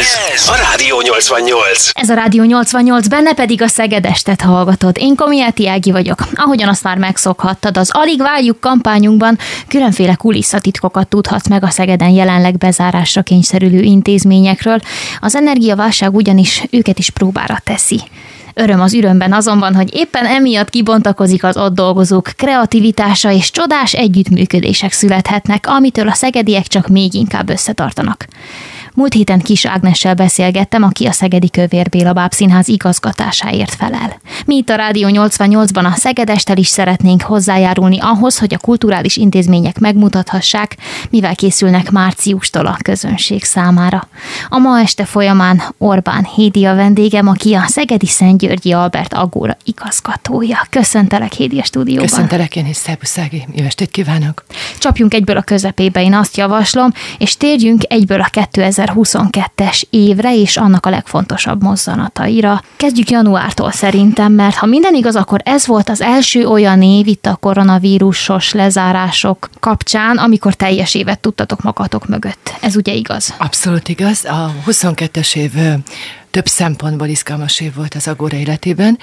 Ez a Rádió 88. Ez a Rádió 88, benne pedig a Szegedestet hallgatod. Én Komiáti Ági vagyok. Ahogyan azt már megszokhattad, az Alig Várjuk kampányunkban különféle kulisszatitkokat tudhatsz meg a Szegeden jelenleg bezárásra kényszerülő intézményekről. Az energiaválság ugyanis őket is próbára teszi. Öröm az ürömben azonban, hogy éppen emiatt kibontakozik az ott dolgozók kreativitása és csodás együttműködések születhetnek, amitől a szegediek csak még inkább összetartanak. Múlt héten Kis Ágnessel beszélgettem, aki a Szegedi Kövér Béla Bábszínház igazgatásáért felel. Mi itt a Rádió 88-ban a Szegedestel is szeretnénk hozzájárulni ahhoz, hogy a kulturális intézmények megmutathassák, mivel készülnek márciustól a közönség számára. A ma este folyamán Orbán Hédi a vendégem, aki a Szegedi Szentgyörgyi Albert Agóra igazgatója. Köszöntelek Hédi a stúdióban. Köszöntelek én is, szervuszági, jó estét kívánok! Csapjunk egyből a közepébe, én azt javaslom, és térjünk egyből a 2000 2022-es évre és annak a legfontosabb mozzanataira. Kezdjük januártól szerintem, mert ha minden igaz, akkor ez volt az első olyan év itt a koronavírusos lezárások kapcsán, amikor teljes évet tudtatok magatok mögött. Ez ugye igaz? Abszolút igaz. A 22-es év több szempontból izgalmas év volt az Agóra életében.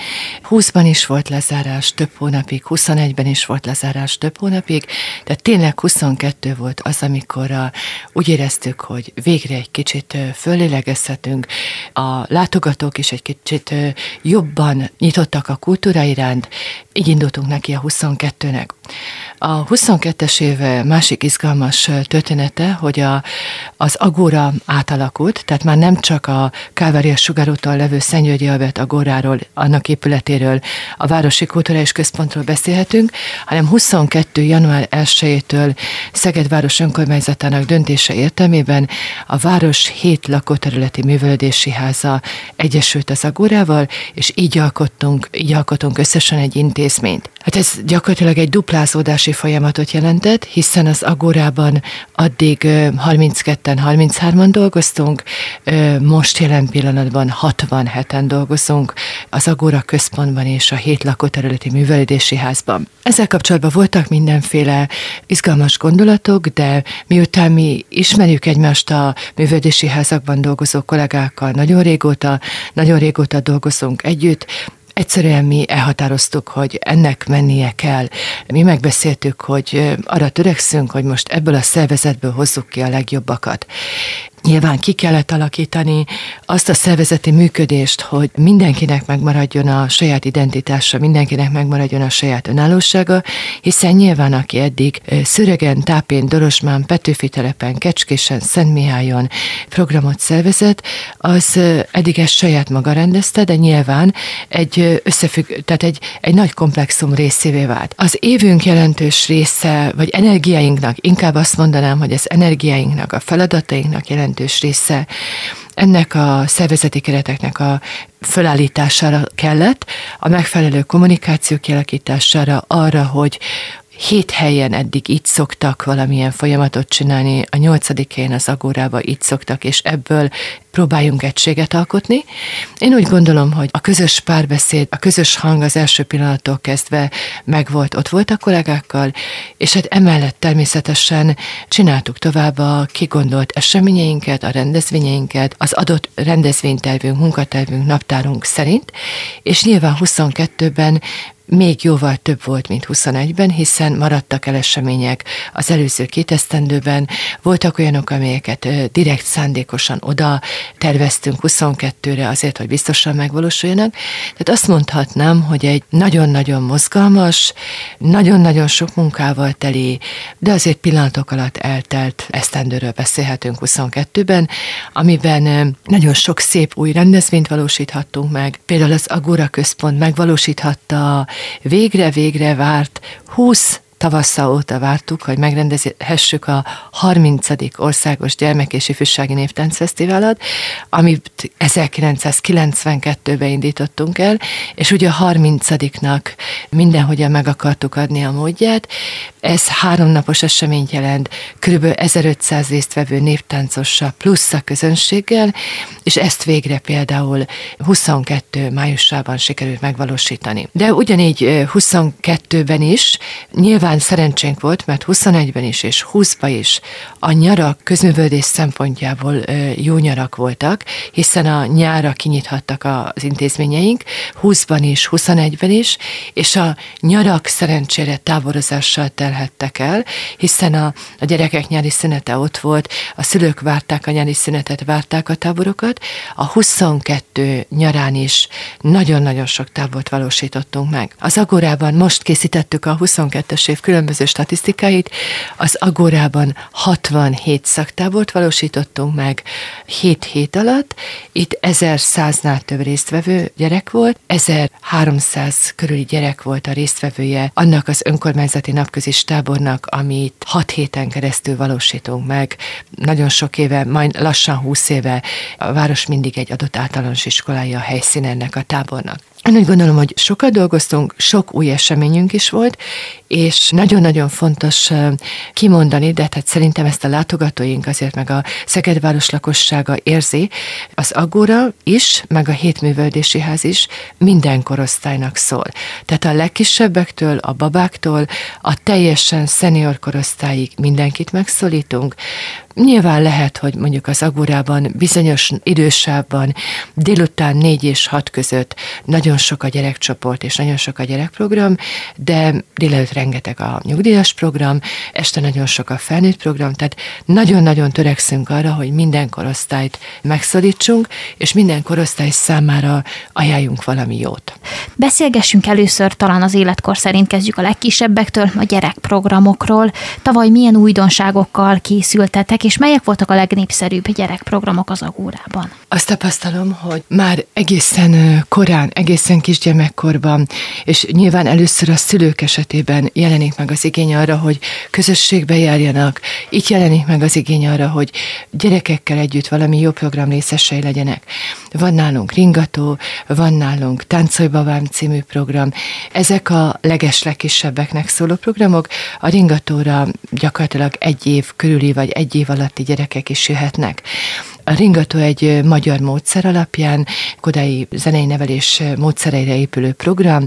20-ban is volt lezárás több hónapig, 21-ben is volt lezárás több hónapig, de tényleg 22 volt az, amikor a, úgy éreztük, hogy végre egy kicsit fölélegezhetünk, a látogatók is egy kicsit jobban nyitottak a kultúra iránt, így indultunk neki a 22-nek. A 22-es év másik izgalmas története, hogy a, az Agóra átalakult, tehát már nem csak a Kávária sugárúton levő Szentgyörgyi Albert Agóráról, annak épületéről, a Városi Kulturális Központról beszélhetünk, hanem 22. január 1-től Szeged város önkormányzatának döntése értelmében a város hét lakóterületi művelődési háza egyesült az Agórával, és így alkottunk, így alkotunk összesen egy intézményt. Hát ez gyakorlatilag egy duplázódási folyamatot jelentett, hiszen az Agórában addig 32-en, 33-an dolgoztunk, most jelen pillanatban 67-en dolgozunk az Agóra központban és a hét lakóterületi művelődési házban. Ezzel kapcsolatban voltak mindenféle izgalmas gondolatok, de miután mi ismerjük egymást a művelődési házakban dolgozó kollégákkal nagyon régóta, nagyon régóta dolgozunk együtt, Egyszerűen mi elhatároztuk, hogy ennek mennie kell. Mi megbeszéltük, hogy arra törekszünk, hogy most ebből a szervezetből hozzuk ki a legjobbakat. Nyilván ki kellett alakítani azt a szervezeti működést, hogy mindenkinek megmaradjon a saját identitása, mindenkinek megmaradjon a saját önállósága, hiszen nyilván aki eddig Szöregen, Tápén, Dorosmán, Petőfi telepen, Kecskésen, Szentmihályon programot szervezett, az eddig ezt saját maga rendezte, de nyilván egy összefügg, tehát egy, egy nagy komplexum részévé vált. Az évünk jelentős része, vagy energiáinknak, inkább azt mondanám, hogy az energiáinknak, a feladatainknak jelentős jelentős része. Ennek a szervezeti kereteknek a fölállítására kellett, a megfelelő kommunikáció kialakítására, arra, hogy hét helyen eddig így szoktak valamilyen folyamatot csinálni, a nyolcadikén az Agórába így szoktak, és ebből próbáljunk egységet alkotni. Én úgy gondolom, hogy a közös párbeszéd, a közös hang az első pillanattól kezdve megvolt, ott volt a kollégákkal, és hát emellett természetesen csináltuk tovább a kigondolt eseményeinket, a rendezvényeinket, az adott rendezvénytervünk, munkatervünk, naptárunk szerint, és nyilván 22-ben még jóval több volt, mint 21-ben, hiszen maradtak el események az előző két esztendőben, voltak olyanok, amelyeket direkt szándékosan oda terveztünk 22-re azért, hogy biztosan megvalósuljanak. Tehát azt mondhatnám, hogy egy nagyon-nagyon mozgalmas, nagyon-nagyon sok munkával teli, de azért pillanatok alatt eltelt esztendőről beszélhetünk 22-ben, amiben nagyon sok szép új rendezvényt valósíthattunk meg. Például az Agora Központ megvalósíthatta végre-végre várt 20 tavasszal óta vártuk, hogy megrendezhessük a 30. országos gyermek és ifjúsági névtáncfesztiválat, amit 1992-ben indítottunk el, és ugye a 30-nak mindenhogyan meg akartuk adni a módját. Ez háromnapos eseményt jelent, kb. 1500 résztvevő névtáncossal plusz a közönséggel, és ezt végre például 22 májusában sikerült megvalósítani. De ugyanígy 22-ben is nyilván Nyilván szerencsénk volt, mert 21-ben is és 20-ban is a nyarak közművődés szempontjából jó nyarak voltak, hiszen a nyára kinyithattak az intézményeink, 20-ban is, 21-ben is, és a nyarak szerencsére táborozással telhettek el, hiszen a, a gyerekek nyári szünete ott volt, a szülők várták a nyári szünetet, várták a táborokat, a 22 nyarán is nagyon-nagyon sok tábort valósítottunk meg. Az Agorában most készítettük a 22-es év különböző statisztikáit, az Agorában 67 szaktábort valósítottunk meg 7 hét alatt, itt 1100-nál több résztvevő gyerek volt, 1300 körüli gyerek volt a résztvevője annak az önkormányzati napközis tábornak, amit 6 héten keresztül valósítunk meg. Nagyon sok éve, majd lassan 20 éve a város mindig egy adott általános iskolája a helyszín ennek a tábornak. Én úgy gondolom, hogy sokat dolgoztunk, sok új eseményünk is volt, és nagyon-nagyon fontos kimondani, de hát szerintem ezt a látogatóink azért meg a Szegedváros lakossága érzi, az Agóra is, meg a Hétművöldési Ház is minden korosztálynak szól. Tehát a legkisebbektől, a babáktól, a teljesen szenior korosztályig mindenkit megszólítunk. Nyilván lehet, hogy mondjuk az Agórában bizonyos idősában délután négy és hat között nagyon sok a gyerekcsoport és nagyon sok a gyerekprogram, de délelőtt rengeteg a nyugdíjas program, este nagyon sok a felnőtt program, tehát nagyon-nagyon törekszünk arra, hogy minden korosztályt megszólítsunk, és minden korosztály számára ajánljunk valami jót. Beszélgessünk először, talán az életkor szerint kezdjük a legkisebbektől, a gyerekprogramokról. Tavaly milyen újdonságokkal készültetek, és melyek voltak a legnépszerűbb gyerekprogramok az Agórában? Azt tapasztalom, hogy már egészen korán, egészen kisgyermekkorban, és nyilván először a szülők esetében jelenik meg az igény arra, hogy közösségbe járjanak. Itt jelenik meg az igény arra, hogy gyerekekkel együtt valami jó program részesei legyenek. Van nálunk ringató, van nálunk Táncolj Babám című program. Ezek a leges legkisebbeknek szóló programok. A ringatóra gyakorlatilag egy év körüli vagy egy év alatti gyerekek is jöhetnek. A ringató egy magyar módszer alapján, kodai zenei nevelés módszereire épülő program,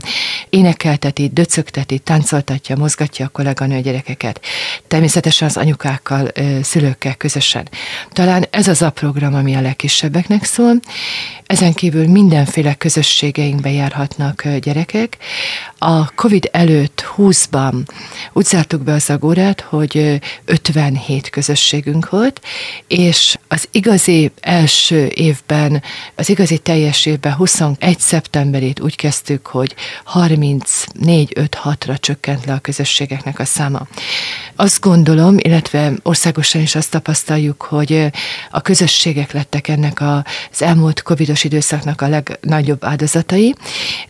énekelteti, döcögteti, táncoltatja, mozgatja a kolléganő gyerekeket. Természetesen az anyukákkal, szülőkkel közösen. Talán ez az a program, ami a legkisebbeknek szól. Ezen kívül mindenféle közösségeinkbe járhatnak gyerekek. A COVID előtt 20-ban úgy zártuk be az agórát, hogy 57 közösségünk volt, és az igazi első évben, az igazi teljes évben 21 szeptemberét úgy kezdtük, hogy 34-5-6-ra csökkent le a közösségeknek a száma. Azt gondolom, illetve országosan is azt tapasztaljuk, hogy a közösségek lettek ennek az elmúlt covidos időszaknak a legnagyobb áldozatai,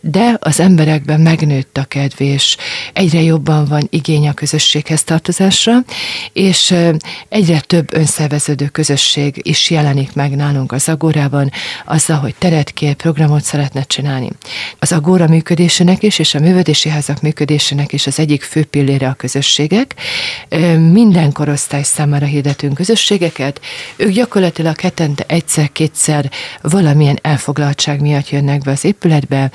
de az emberekben megnőtt a kedv, és egyre jobban van igény a közösséghez tartozásra, és egyre több önszerveződő közösség is jelenik meg nálunk az Agórában, azzal, hogy teret kér, programot szeretne csinálni. Az Agóra működésének is, és a művődési házak működésének is az egyik fő pillére a közösségek. Minden korosztály számára hirdetünk közösségeket. Ők gyakorlatilag hetente egyszer-kétszer valamilyen elfoglaltság miatt jönnek be az épületbe,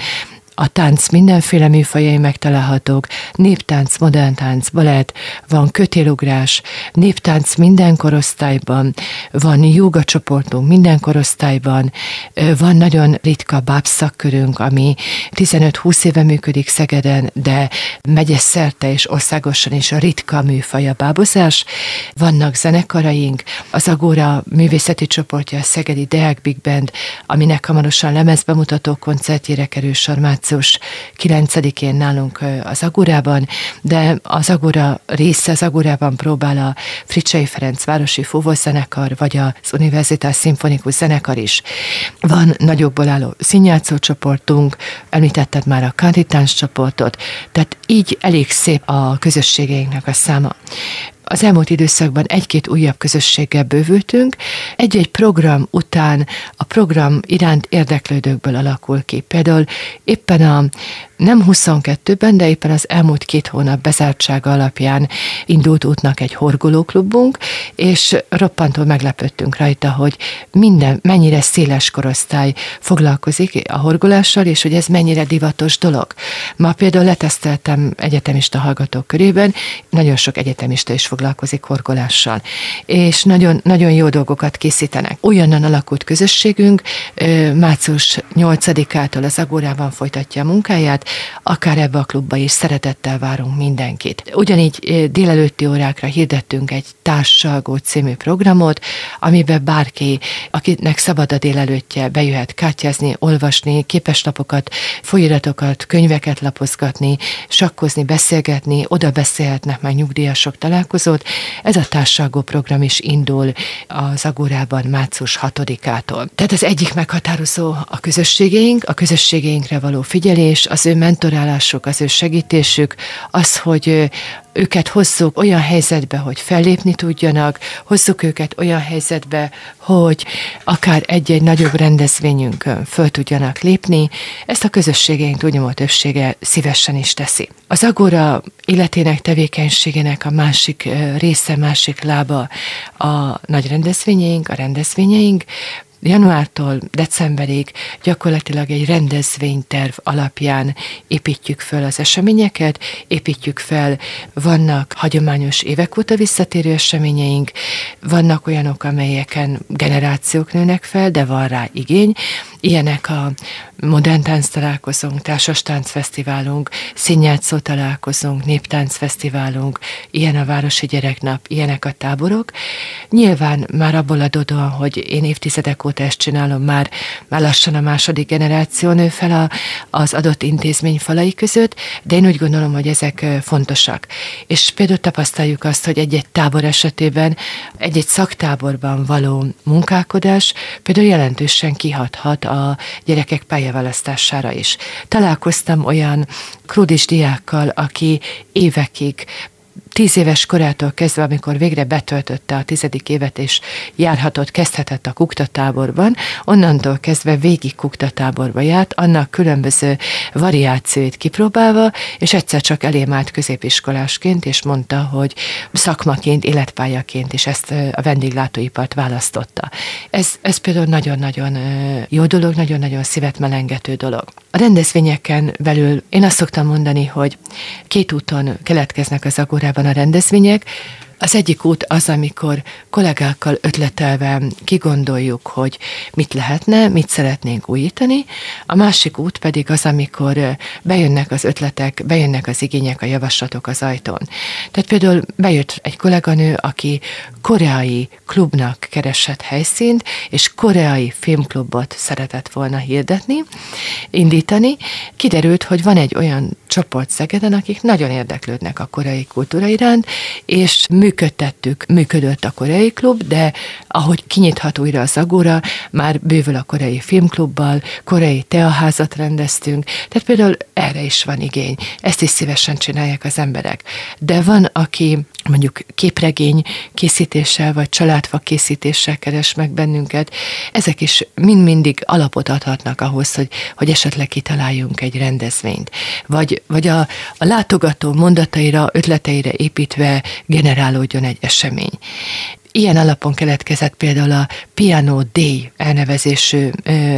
a tánc mindenféle műfajai megtalálhatók, néptánc, modern tánc, balett, van kötélugrás, néptánc minden korosztályban, van joga csoportunk minden korosztályban, van nagyon ritka bábszakkörünk, ami 15-20 éve működik Szegeden, de megyes szerte és országosan is a ritka műfaj a bábozás. Vannak zenekaraink, az Agóra művészeti csoportja, a Szegedi Deák Big Band, aminek hamarosan lemezbemutató koncertjére kerül sor március 9-én nálunk az Agurában, de az Agura része az Agurában próbál a Fricsei Ferenc Városi Fúvózenekar, vagy az Universitás Szimfonikus Zenekar is. Van nagyokból álló színjátszó csoportunk, említetted már a kanditáns csoportot, tehát így elég szép a közösségeinknek a száma az elmúlt időszakban egy-két újabb közösséggel bővültünk. Egy-egy program után a program iránt érdeklődőkből alakul ki. Például éppen a nem 22-ben, de éppen az elmúlt két hónap bezártsága alapján indult útnak egy horgolóklubunk, és roppantól meglepődtünk rajta, hogy minden, mennyire széles korosztály foglalkozik a horgolással, és hogy ez mennyire divatos dolog. Ma például leteszteltem egyetemista hallgatók körében, nagyon sok egyetemista is foglalkozik horgolással, és nagyon, nagyon jó dolgokat készítenek. Olyanan alakult közösségünk, március 8-ától az Agórában folytatja a munkáját, akár ebbe a klubba is szeretettel várunk mindenkit. Ugyanígy délelőtti órákra hirdettünk egy Társalgó című programot, amiben bárki, akinek szabad a délelőttje, bejöhet kártyázni, olvasni, képeslapokat, folyiratokat, könyveket lapozgatni, sakkozni, beszélgetni, oda beszélhetnek meg nyugdíjasok találkozót. Ez a Társalgó program is indul az Agórában március 6-ától. Tehát az egyik meghatározó a közösségeink, a közösségeinkre való figyelés, az ő mentorálásuk, az ő segítésük, az, hogy őket hozzuk olyan helyzetbe, hogy fellépni tudjanak, hozzuk őket olyan helyzetbe, hogy akár egy-egy nagyobb rendezvényünkön föl tudjanak lépni, ezt a közösségeink túlnyomó többsége szívesen is teszi. Az Agora életének, tevékenységének a másik része, másik lába a nagy rendezvényeink, a rendezvényeink, januártól decemberig gyakorlatilag egy rendezvényterv alapján építjük fel az eseményeket, építjük fel, vannak hagyományos évek óta visszatérő eseményeink, vannak olyanok, amelyeken generációk nőnek fel, de van rá igény, ilyenek a modern tánc találkozónk, társas táncfesztiválunk, színjátszó találkozónk, néptáncfesztiválunk, ilyen a Városi Gyereknap, ilyenek a táborok. Nyilván már abból adódóan, hogy én évtizedek óta ezt csinálom, már, már lassan a második generáció nő fel a, az adott intézmény falai között, de én úgy gondolom, hogy ezek fontosak. És például tapasztaljuk azt, hogy egy-egy tábor esetében, egy-egy szaktáborban való munkálkodás például jelentősen kihathat a gyerekek pályaválasztására is. Találkoztam olyan krudis diákkal, aki évekig tíz éves korától kezdve, amikor végre betöltötte a tizedik évet, és járhatott, kezdhetett a kuktatáborban, onnantól kezdve végig kuktatáborba járt, annak különböző variációit kipróbálva, és egyszer csak elém állt középiskolásként, és mondta, hogy szakmaként, életpályaként is ezt a vendéglátóipart választotta. Ez, ez például nagyon-nagyon jó dolog, nagyon-nagyon szívet melengető dolog. A rendezvényeken belül én azt szoktam mondani, hogy két úton keletkeznek az agórában a rendezvények. Az egyik út az, amikor kollégákkal ötletelve kigondoljuk, hogy mit lehetne, mit szeretnénk újítani. A másik út pedig az, amikor bejönnek az ötletek, bejönnek az igények, a javaslatok az ajtón. Tehát például bejött egy kolléganő, aki koreai klubnak keresett helyszínt, és koreai filmklubot szeretett volna hirdetni, indítani. Kiderült, hogy van egy olyan csoport Szegeden, akik nagyon érdeklődnek a koreai kultúra iránt, és működtettük, működött a koreai klub, de ahogy kinyithat újra az Agora, már bővül a koreai filmklubbal, koreai teaházat rendeztünk, tehát például erre is van igény. Ezt is szívesen csinálják az emberek. De van, aki mondjuk képregény készítéssel, vagy családfa készítéssel keres meg bennünket, ezek is mind-mindig alapot adhatnak ahhoz, hogy, hogy esetleg kitaláljunk egy rendezvényt. Vagy, vagy a, a látogató mondataira, ötleteire építve generálódjon egy esemény. Ilyen alapon keletkezett például a Piano Day elnevezésű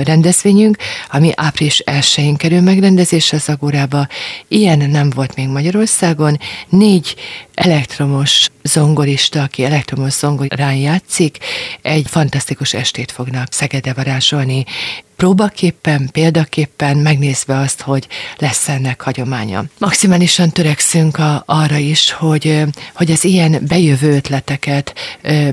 rendezvényünk, ami április 1-én kerül megrendezésre az Agórába. Ilyen nem volt még Magyarországon. Négy elektromos zongorista, aki elektromos zongorán játszik, egy fantasztikus estét fognak Szegede varázsolni, próbaképpen, példaképpen megnézve azt, hogy lesz ennek hagyománya. Maximálisan törekszünk a, arra is, hogy, hogy az ilyen bejövő ötleteket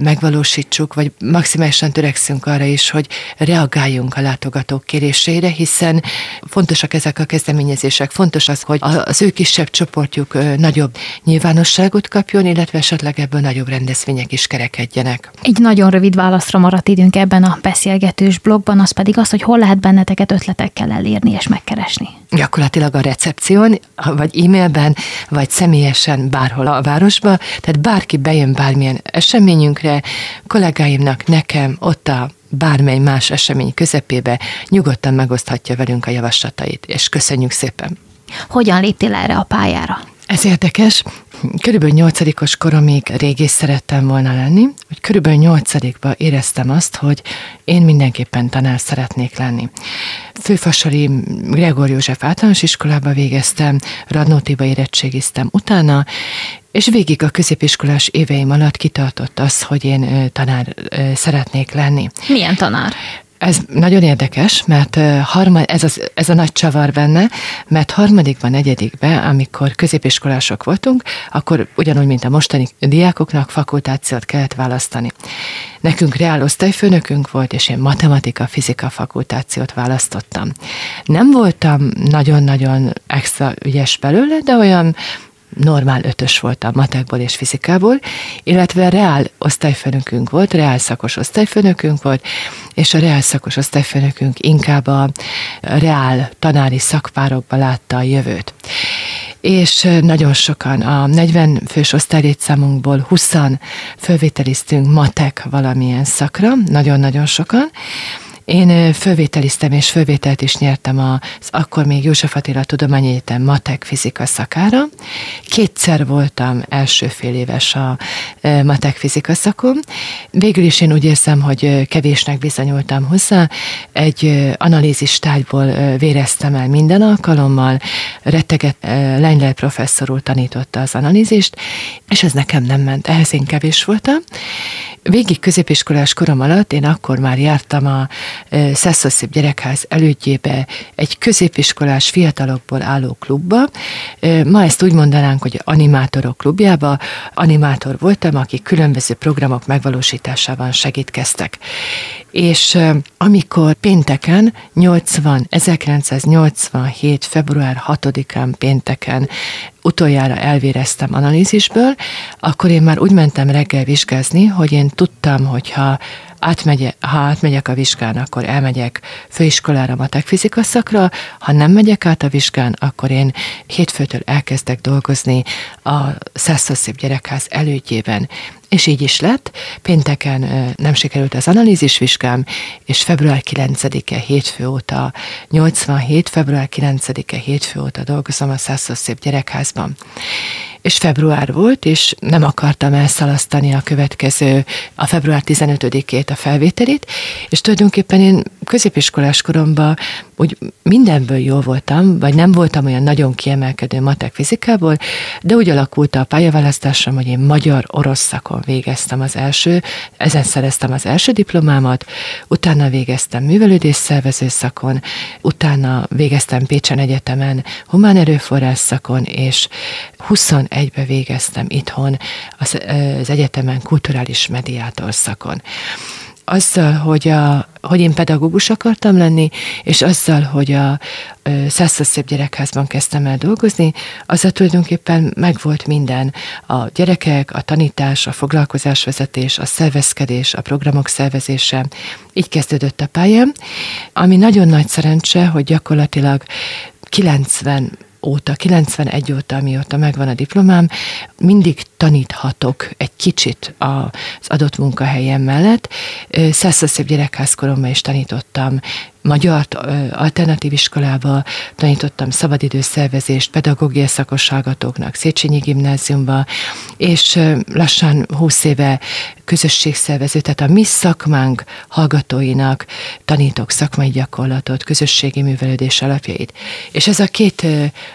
megvalósítsuk, vagy maximálisan törekszünk arra is, hogy reagáljunk a látogatók kérésére, hiszen fontosak ezek a kezdeményezések, fontos az, hogy az ő kisebb csoportjuk nagyobb nyilvánosságot kapjon, illetve esetleg ebből nagyobb rendezvények is kerekedjenek. Egy nagyon rövid válaszra maradt időnk ebben a beszélgetős blogban, az pedig az, hogy hol lehet benneteket ötletekkel elérni és megkeresni? Gyakorlatilag a recepción, vagy e-mailben, vagy személyesen bárhol a városba, tehát bárki bejön bármilyen eseményünkre, kollégáimnak, nekem, ott a bármely más esemény közepébe nyugodtan megoszthatja velünk a javaslatait, és köszönjük szépen! Hogyan léptél erre a pályára? Ez érdekes. Körülbelül nyolcadikos koromig régész szerettem volna lenni, hogy körülbelül nyolcadikban éreztem azt, hogy én mindenképpen tanár szeretnék lenni. Főfasali Gregor József általános iskolába végeztem, Radnótiba érettségiztem utána, és végig a középiskolás éveim alatt kitartott az, hogy én tanár szeretnék lenni. Milyen tanár? Ez nagyon érdekes, mert harma, ez, az, ez a nagy csavar benne, mert harmadikban, negyedikben, amikor középiskolások voltunk, akkor ugyanúgy, mint a mostani diákoknak fakultációt kellett választani. Nekünk reál osztályfőnökünk volt, és én matematika-fizika fakultációt választottam. Nem voltam nagyon-nagyon extra ügyes belőle, de olyan normál ötös voltam matekból és fizikából, illetve reál osztályfőnökünk volt, reál szakos osztályfőnökünk volt, és a reál szakos osztályfőnökünk inkább a reál tanári szakpárokba látta a jövőt. És nagyon sokan, a 40 fős osztálylétszámunkból 20 fölvételiztünk matek valamilyen szakra, nagyon-nagyon sokan, én fölvételiztem és fölvételt is nyertem az akkor még József Attila Tudományegyetem matek fizika szakára. Kétszer voltam első fél éves a matek fizika szakon. Végül is én úgy érzem, hogy kevésnek bizonyultam hozzá. Egy analízis tárgyból véreztem el minden alkalommal. Retteget Lengyel professzor úr tanította az analízist, és ez nekem nem ment. Ehhez én kevés voltam. Végig középiskolás korom alatt én akkor már jártam a Szeszoszép Gyerekház elődjébe egy középiskolás fiatalokból álló klubba. Ma ezt úgy mondanánk, hogy animátorok klubjába. Animátor voltam, aki különböző programok megvalósításában segítkeztek. És amikor pénteken, 80, 1987. február 6-án pénteken utoljára elvéreztem analízisből, akkor én már úgy mentem reggel vizsgázni, hogy én tudtam, hogyha átmegy, ha átmegyek a vizsgán, akkor elmegyek főiskolára matek fizika szakra, ha nem megyek át a vizsgán, akkor én hétfőtől elkezdek dolgozni a Szeszaszép Gyerekház elődjében. És így is lett. Pénteken nem sikerült az analízis vizsgám, és február 9-e hétfő óta, 87. február 9-e hétfő óta dolgozom a Szeszaszép Gyerekházban és február volt, és nem akartam elszalasztani a következő, a február 15-ét a felvételit, és tulajdonképpen én középiskolás koromban úgy mindenből jó voltam, vagy nem voltam olyan nagyon kiemelkedő matek fizikából, de úgy alakult a pályaválasztásom, hogy én magyar-orosz szakon végeztem az első, ezen szereztem az első diplomámat, utána végeztem művelődés szervező szakon, utána végeztem Pécsen Egyetemen humán erőforrás szakon, és 21-be végeztem itthon az, az egyetemen kulturális mediátor szakon azzal, hogy, a, hogy én pedagógus akartam lenni, és azzal, hogy a Szászos Szép Gyerekházban kezdtem el dolgozni, azzal tulajdonképpen megvolt minden. A gyerekek, a tanítás, a foglalkozásvezetés, a szervezkedés, a programok szervezése. Így kezdődött a pályám, ami nagyon nagy szerencse, hogy gyakorlatilag 90 óta, 91 óta, amióta megvan a diplomám, mindig taníthatok egy kicsit az adott munkahelyem mellett. Szeszaszép gyerekházkoromban is tanítottam magyar alternatív iskolába, tanítottam szabadidőszervezést, pedagógiai szakosságatoknak Széchenyi gimnáziumba, és lassan 20 éve közösségszervező, tehát a mi szakmánk hallgatóinak tanítok szakmai gyakorlatot, közösségi művelődés alapjait. És ez a két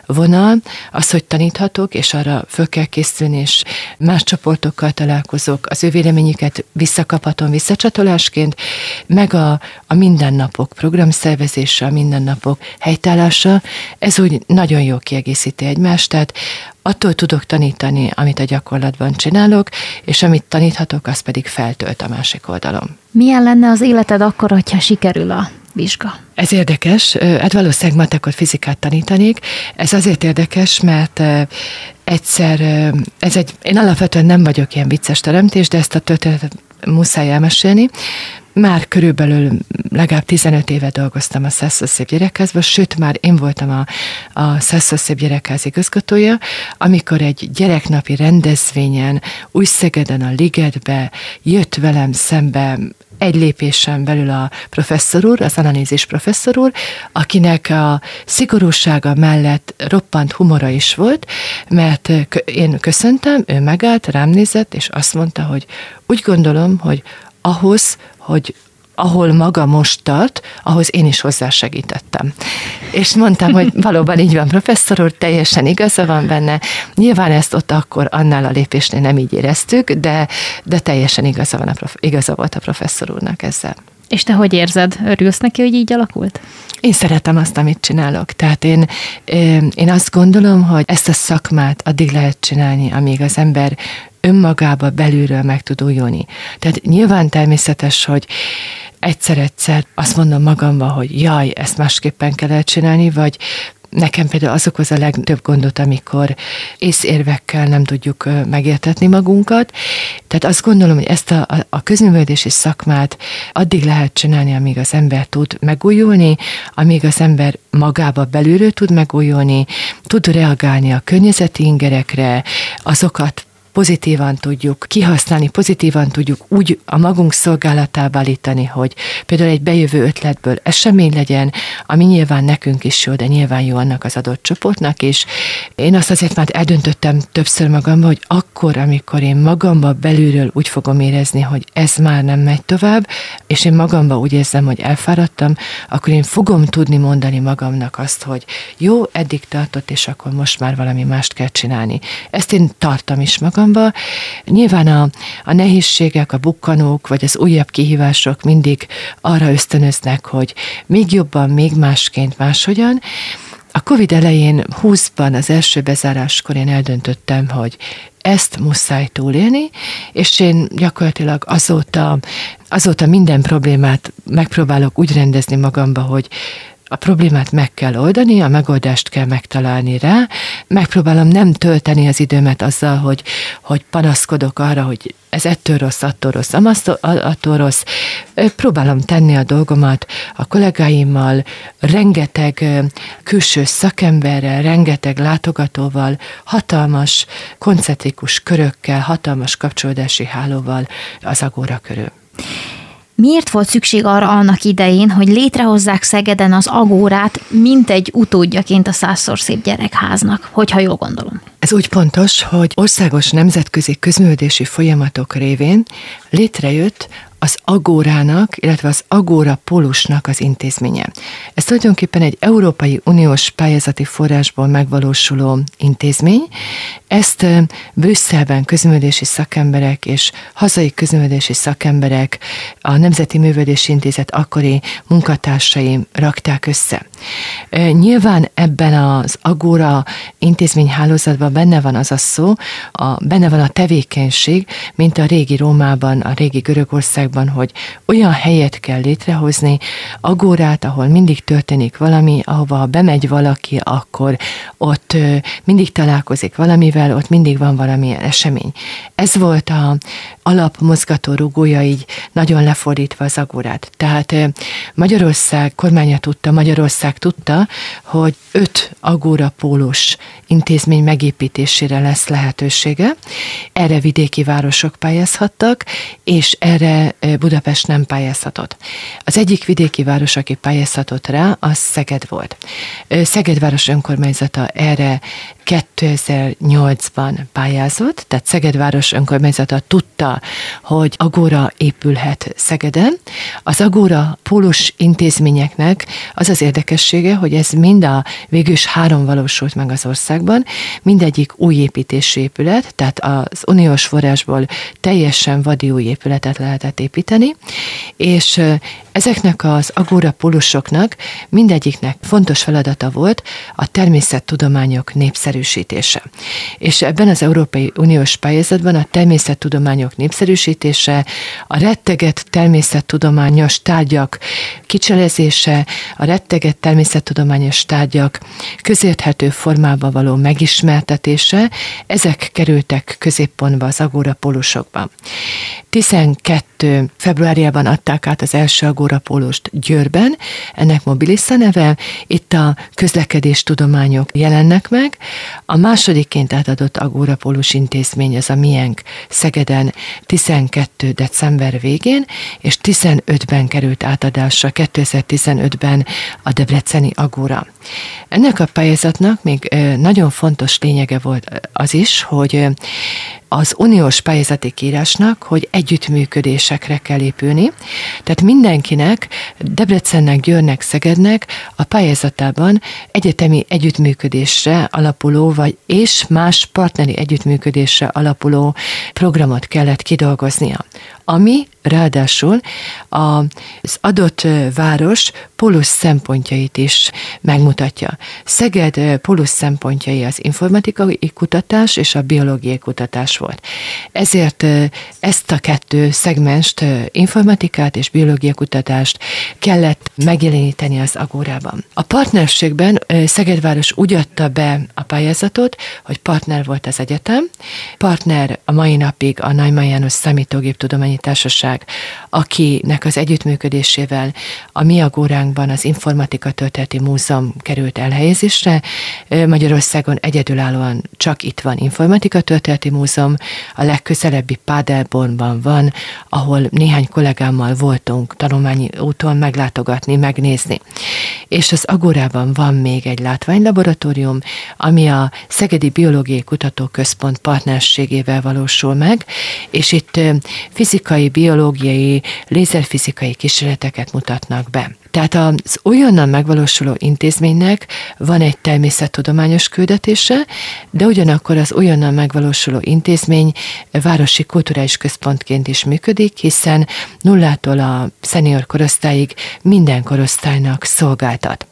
vonal, az, hogy taníthatok, és arra föl kell készülni, és más csoportokkal találkozok, az ő véleményüket visszakaphatom visszacsatolásként, meg a, a mindennapok programszervezése, a mindennapok helytállása, ez úgy nagyon jó kiegészíti egymást, tehát attól tudok tanítani, amit a gyakorlatban csinálok, és amit taníthatok, az pedig feltölt a másik oldalon. Milyen lenne az életed akkor, hogyha sikerül a vizsga? Ez érdekes, hát valószínűleg matekot, fizikát tanítanék. Ez azért érdekes, mert egyszer, ez egy, én alapvetően nem vagyok ilyen vicces teremtés, de ezt a történetet muszáj elmesélni. Már körülbelül legalább 15 éve dolgoztam a Szeszaszép gyerekházban, sőt már én voltam a, a Szeszaszép gyerekház igazgatója, amikor egy gyereknapi rendezvényen, Új-Szegeden a Ligetbe jött velem szembe egy lépésen belül a professzor úr, az analízis professzor úr, akinek a szigorúsága mellett roppant humora is volt, mert én köszöntem, ő megállt, rám nézett, és azt mondta, hogy úgy gondolom, hogy ahhoz, hogy ahol maga most tart, ahhoz én is hozzásegítettem. És mondtam, hogy valóban így van, professzor úr, teljesen igaza van benne. Nyilván ezt ott akkor annál a lépésnél nem így éreztük, de, de teljesen igaza, van a prof, igaza volt a professzor úrnak ezzel. És te hogy érzed? Örülsz neki, hogy így alakult? Én szeretem azt, amit csinálok. Tehát én, én azt gondolom, hogy ezt a szakmát addig lehet csinálni, amíg az ember önmagába belülről meg tud újulni. Tehát nyilván természetes, hogy egyszer-egyszer azt mondom magamba, hogy jaj, ezt másképpen kell csinálni, vagy Nekem például az okoz a legtöbb gondot, amikor észérvekkel nem tudjuk megértetni magunkat. Tehát azt gondolom, hogy ezt a, a közművelődési szakmát addig lehet csinálni, amíg az ember tud megújulni, amíg az ember magába belülről tud megújulni, tud reagálni a környezeti ingerekre, azokat pozitívan tudjuk kihasználni, pozitívan tudjuk úgy a magunk szolgálatába állítani, hogy például egy bejövő ötletből esemény legyen, ami nyilván nekünk is jó, de nyilván jó annak az adott csoportnak is. Én azt azért már eldöntöttem többször magamban, hogy akkor, amikor én magamba belülről úgy fogom érezni, hogy ez már nem megy tovább, és én magamba úgy érzem, hogy elfáradtam, akkor én fogom tudni mondani magamnak azt, hogy jó, eddig tartott, és akkor most már valami mást kell csinálni. Ezt én tartom is magam, magamba. Nyilván a, a nehézségek, a bukkanók, vagy az újabb kihívások mindig arra ösztönöznek, hogy még jobban, még másként, máshogyan. A Covid elején 20-ban az első bezáráskor én eldöntöttem, hogy ezt muszáj túlélni, és én gyakorlatilag azóta, azóta minden problémát megpróbálok úgy rendezni magamba, hogy a problémát meg kell oldani, a megoldást kell megtalálni rá. Megpróbálom nem tölteni az időmet azzal, hogy, hogy panaszkodok arra, hogy ez ettől rossz, attól rossz, attól rossz. Próbálom tenni a dolgomat a kollégáimmal, rengeteg külső szakemberrel, rengeteg látogatóval, hatalmas koncentrikus körökkel, hatalmas kapcsolódási hálóval az agóra körül. Miért volt szükség arra annak idején, hogy létrehozzák Szegeden az agórát, mint egy utódjaként a százszor szép gyerekháznak, hogyha jól gondolom? Ez úgy pontos, hogy országos nemzetközi közművődési folyamatok révén létrejött az Agórának, illetve az Agóra Polusnak az intézménye. Ez tulajdonképpen egy Európai Uniós pályázati forrásból megvalósuló intézmény. Ezt Brüsszelben közművelési szakemberek és hazai közművelési szakemberek, a Nemzeti Művelési Intézet akkori munkatársai rakták össze. Nyilván ebben az Agóra intézményhálózatban benne van az a szó, a, benne van a tevékenység, mint a régi Rómában, a régi Görögország világban, hogy olyan helyet kell létrehozni, agórát, ahol mindig történik valami, ahova bemegy valaki, akkor ott mindig találkozik valamivel, ott mindig van valamilyen esemény. Ez volt a alapmozgató rugója így nagyon lefordítva az agórát. Tehát Magyarország kormánya tudta, Magyarország tudta, hogy öt agóra pólus intézmény megépítésére lesz lehetősége. Erre vidéki városok pályázhattak, és erre Budapest nem pályázhatott. Az egyik vidéki város, aki pályázhatott rá, az Szeged volt. Szeged város önkormányzata erre 2008-ban pályázott, tehát Szeged város önkormányzata tudta, hogy Agóra épülhet Szegeden. Az Agóra pólus intézményeknek az az érdekessége, hogy ez mind a végül is három valósult meg az országban, mindegyik új építésű épület, tehát az uniós forrásból teljesen vadi új épületet lehetett építeni, és ezeknek az agóra pólusoknak mindegyiknek fontos feladata volt a természettudományok népszerűsítése. És ebben az Európai Uniós pályázatban a természettudományok népszerűsítése, a retteget természettudományos tárgyak kicselezése, a retteget természettudományos tárgyak közérthető formába való megismertetése, ezek kerültek középpontba az agóra pólusokban. 12 februárjában adták át az első agórapólust Győrben, ennek Mobilissa neve, itt a közlekedés tudományok jelennek meg. A másodikként átadott agórapólus intézmény az a miénk Szegeden 12. december végén, és 15-ben került átadásra, 2015-ben a Debreceni Agóra. Ennek a pályázatnak még nagyon fontos lényege volt az is, hogy az uniós pályázati írásnak, hogy együttműködésekre kell épülni. Tehát mindenkinek, Debrecennek, Győrnek, Szegednek a pályázatában egyetemi együttműködésre alapuló, vagy és más partneri együttműködésre alapuló programot kellett kidolgoznia ami ráadásul az adott város polusz szempontjait is megmutatja. Szeged polusz szempontjai az informatikai kutatás és a biológiai kutatás volt. Ezért ezt a kettő szegmenst, informatikát és biológiai kutatást kellett megjeleníteni az Agórában. A partnerségben Szegedváros úgy adta be a pályázatot, hogy partner volt az egyetem, partner a mai napig a Neumann János Számítógép Tudományi Társaság, akinek az együttműködésével a mi agóránkban az Informatika Történeti Múzeum került elhelyezésre. Magyarországon egyedülállóan csak itt van Informatika Történeti Múzeum, a legközelebbi Paderbornban van, ahol néhány kollégámmal voltunk tanulmányi úton meglátogatni, megnézni. És az Agórában van még egy látványlaboratórium, ami a Szegedi Biológiai Kutatóközpont partnerségével valósul meg, és itt fizikai, biológiai, lézerfizikai kísérleteket mutatnak be. Tehát az olyannan megvalósuló intézménynek van egy természettudományos küldetése, de ugyanakkor az olyannan megvalósuló intézmény városi kulturális központként is működik, hiszen nullától a szenior korosztályig minden korosztálynak szolgáltat.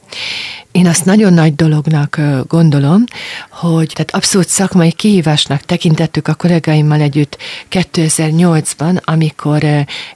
Én azt nagyon nagy dolognak gondolom, hogy tehát abszolút szakmai kihívásnak tekintettük a kollégáimmal együtt 2008-ban, amikor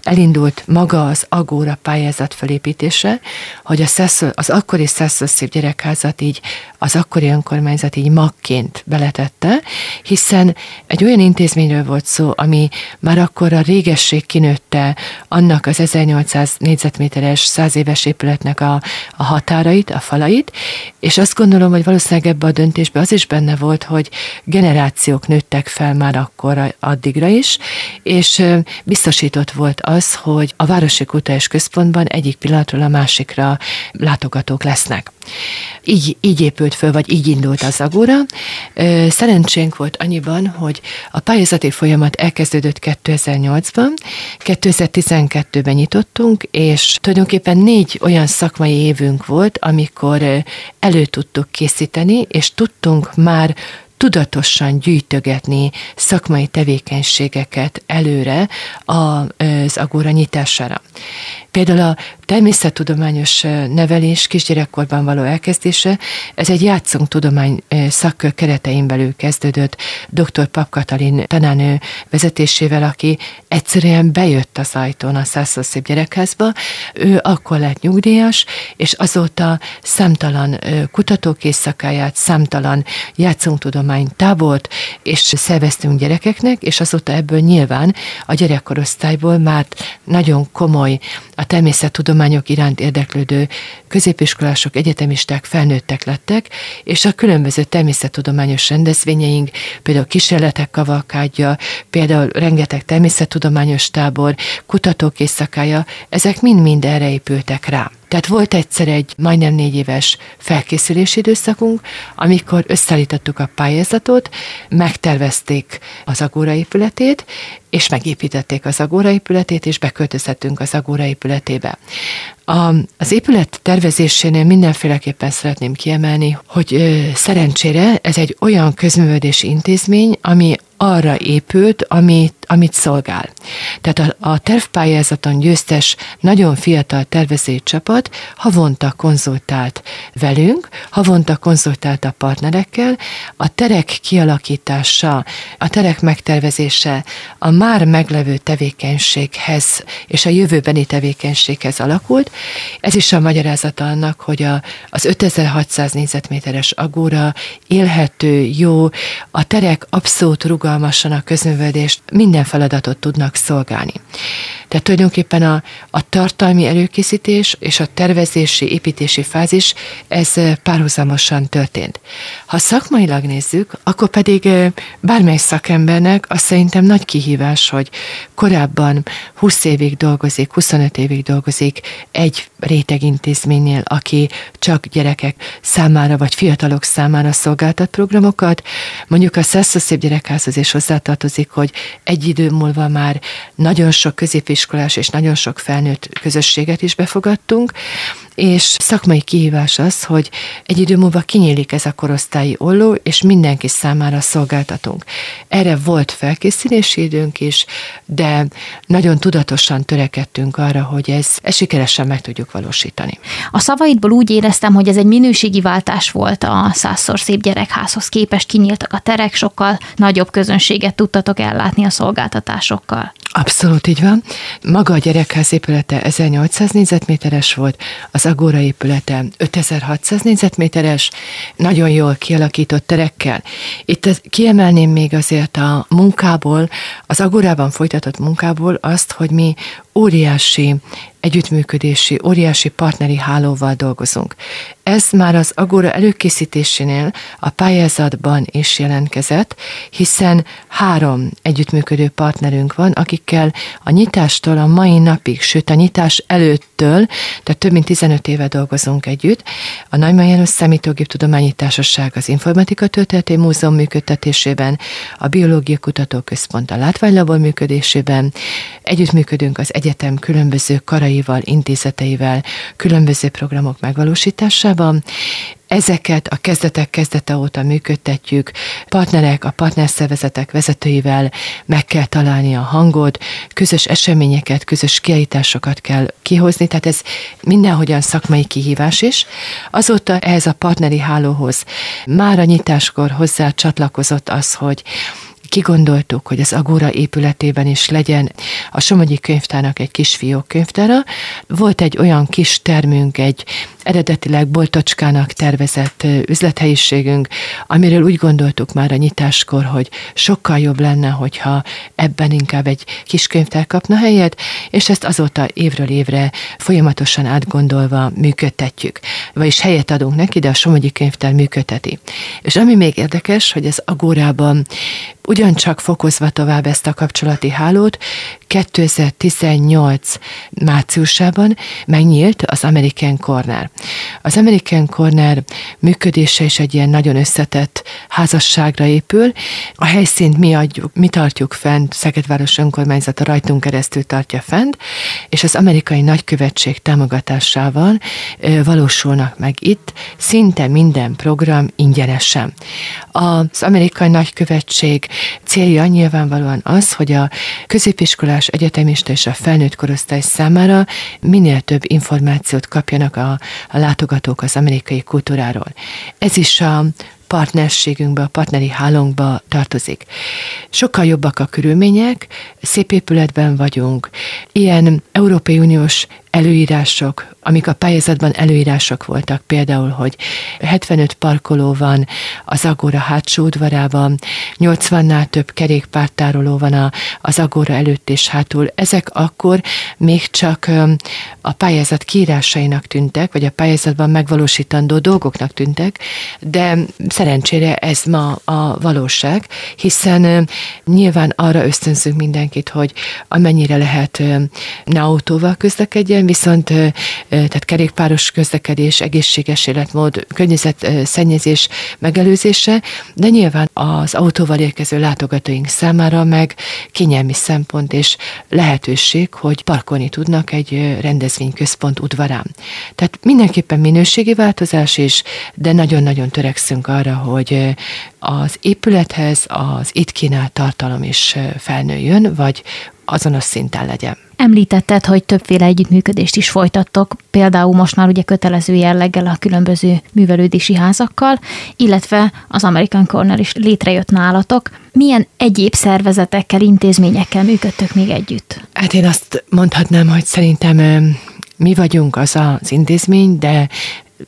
elindult maga az Agóra pályázat felépítése, hogy a Szeszol, az akkori Szeszoszép gyerekházat így az akkori önkormányzat így magként beletette, hiszen egy olyan intézményről volt szó, ami már akkor a régesség kinőtte annak az 1800 négyzetméteres, száz éves épületnek a, a határait, a falait, és azt gondolom, hogy valószínűleg ebbe a döntésbe az is benne volt, hogy generációk nőttek fel már akkor addigra is, és biztosított volt az, hogy a Városi Kultúrás Központban egyik pillanatról a másikra látogatók lesznek. Így, így épült föl, vagy így indult az Agora. Szerencsénk volt annyiban, hogy a pályázati folyamat elkezdődött 2008-ban, 2012-ben nyitottunk, és tulajdonképpen négy olyan szakmai évünk volt, amikor elő tudtuk készíteni, és tudtunk már tudatosan gyűjtögetni szakmai tevékenységeket előre az agóra nyitására. Például a természettudományos nevelés kisgyerekkorban való elkezdése, ez egy játszunk tudomány szakkör keretein belül kezdődött dr. Pap Katalin tanánő vezetésével, aki egyszerűen bejött az ajtón a Szászország gyerekházba, ő akkor lett nyugdíjas, és azóta számtalan kutatókészakáját, számtalan játszunk tudomány tábort, és szerveztünk gyerekeknek, és azóta ebből nyilván a gyerekkorosztályból már nagyon komoly a természettudományok iránt érdeklődő középiskolások, egyetemisták felnőttek lettek, és a különböző természettudományos rendezvényeink, például kísérletek kavalkádja, például rengeteg természettudományos tábor, kutatók éjszakája, ezek mind-mind erre épültek rá. Tehát volt egyszer egy majdnem négy éves felkészülési időszakunk, amikor összeállítottuk a pályázatot, megtervezték az Agóra épületét, és megépítették az Agóra épületét, és beköltözhettünk az Agóra épületébe. A, az épület tervezésénél mindenféleképpen szeretném kiemelni, hogy ö, szerencsére ez egy olyan közművődési intézmény, ami arra épült, amit, amit szolgál. Tehát a, a tervpályázaton győztes, nagyon fiatal tervező csapat havonta konzultált velünk, havonta konzultált a partnerekkel, a terek kialakítása, a terek megtervezése a már meglevő tevékenységhez és a jövőbeni tevékenységhez alakult, Ez is a magyarázata annak, hogy a, az 5600 négyzetméteres agóra élhető, jó, a terek abszolút rugalmasan a közművelést, minden feladatot tudnak szolgálni. Tehát tulajdonképpen a, a tartalmi előkészítés és a tervezési, építési fázis, ez párhuzamosan történt. Ha szakmailag nézzük, akkor pedig bármely szakembernek azt szerintem nagy kihívás, hogy korábban 20 évig dolgozik, 25 évig dolgozik egy réteg intézménynél, aki csak gyerekek számára vagy fiatalok számára szolgáltat programokat. Mondjuk a Szeszó Szép Gyerekházhoz is hozzátartozik, hogy egy idő múlva már nagyon sok középiskolás és nagyon sok felnőtt közösséget is befogadtunk, és szakmai kihívás az, hogy egy idő múlva kinyílik ez a korosztályi olló, és mindenki számára szolgáltatunk. Erre volt felkészülési időnk is, de nagyon tudatosan törekedtünk arra, hogy ez, ez sikeresen meg tudjuk valósítani. A szavaidból úgy éreztem, hogy ez egy minőségi váltás volt a százszor szép gyerekházhoz képest, kinyíltak a terek, sokkal nagyobb közönséget tudtatok ellátni a szolgáltatásokkal. Abszolút így van. Maga a gyerekház épülete 1800 négyzetméteres volt, az Agóra épülete 5600 négyzetméteres, nagyon jól kialakított terekkel. Itt kiemelném még azért a munkából, az Agórában folytatott munkából azt, hogy mi óriási együttműködési, óriási partneri hálóval dolgozunk. Ez már az Agora előkészítésénél a pályázatban is jelentkezett, hiszen három együttműködő partnerünk van, akikkel a nyitástól a mai napig, sőt a nyitás előttől, tehát több mint 15 éve dolgozunk együtt. A Nagymai János Számítógép Tudományi Társaság az Informatika Történeti Múzeum működtetésében, a Biológia Kutatóközpont a Látványlabor működésében, együttműködünk az egyetem különböző karaival, intézeteivel, különböző programok megvalósításában. Ezeket a kezdetek kezdete óta működtetjük, partnerek, a partnerszervezetek vezetőivel meg kell találni a hangot, közös eseményeket, közös kiállításokat kell kihozni, tehát ez mindenhogyan szakmai kihívás is. Azóta ehhez a partneri hálóhoz már a nyitáskor hozzá csatlakozott az, hogy kigondoltuk, hogy az Agóra épületében is legyen a Somogyi könyvtárnak egy kis fiókönyvtára. Volt egy olyan kis termünk, egy eredetileg boltocskának tervezett üzlethelyiségünk, amiről úgy gondoltuk már a nyitáskor, hogy sokkal jobb lenne, hogyha ebben inkább egy kis könyvtár kapna helyet, és ezt azóta évről évre folyamatosan átgondolva működtetjük. Vagyis helyet adunk neki, de a Somogyi könyvtár működteti. És ami még érdekes, hogy az Agórában ugyancsak fokozva tovább ezt a kapcsolati hálót, 2018 márciusában megnyílt az American Corner. Az American Corner működése is egy ilyen nagyon összetett házasságra épül. A helyszínt mi adjuk, mi tartjuk fent, Szegedváros önkormányzata rajtunk keresztül tartja fent, és az amerikai nagykövetség támogatásával valósulnak meg itt szinte minden program ingyenesen. Az amerikai nagykövetség célja nyilvánvalóan az, hogy a középiskolás egyetemista és a felnőtt korosztály számára minél több információt kapjanak a, a látogatók az amerikai kultúráról. Ez is a partnerségünkbe, a partneri hálónkba tartozik. Sokkal jobbak a körülmények, szép épületben vagyunk, ilyen Európai Uniós előírások, amik a pályázatban előírások voltak, például, hogy 75 parkoló van az Agóra hátsó udvarában, 80-nál több kerékpártároló van az Agóra előtt és hátul. Ezek akkor még csak a pályázat kiírásainak tűntek, vagy a pályázatban megvalósítandó dolgoknak tűntek, de szerencsére ez ma a valóság, hiszen nyilván arra ösztönzünk mindenkit, hogy amennyire lehet ne autóval közlekedjen, viszont tehát kerékpáros közlekedés, egészséges életmód, környezetszennyezés megelőzése, de nyilván az autóval érkező látogatóink számára meg kényelmi szempont és lehetőség, hogy parkolni tudnak egy rendezvényközpont udvarán. Tehát mindenképpen minőségi változás is, de nagyon-nagyon törekszünk arra, hogy az épülethez az itt kínált tartalom is felnőjön, vagy azonos szinten legyen. Említetted, hogy többféle együttműködést is folytattok, például most már ugye kötelező jelleggel a különböző művelődési házakkal, illetve az American Corner is létrejött nálatok. Milyen egyéb szervezetekkel, intézményekkel működtök még együtt? Hát én azt mondhatnám, hogy szerintem mi vagyunk az az intézmény, de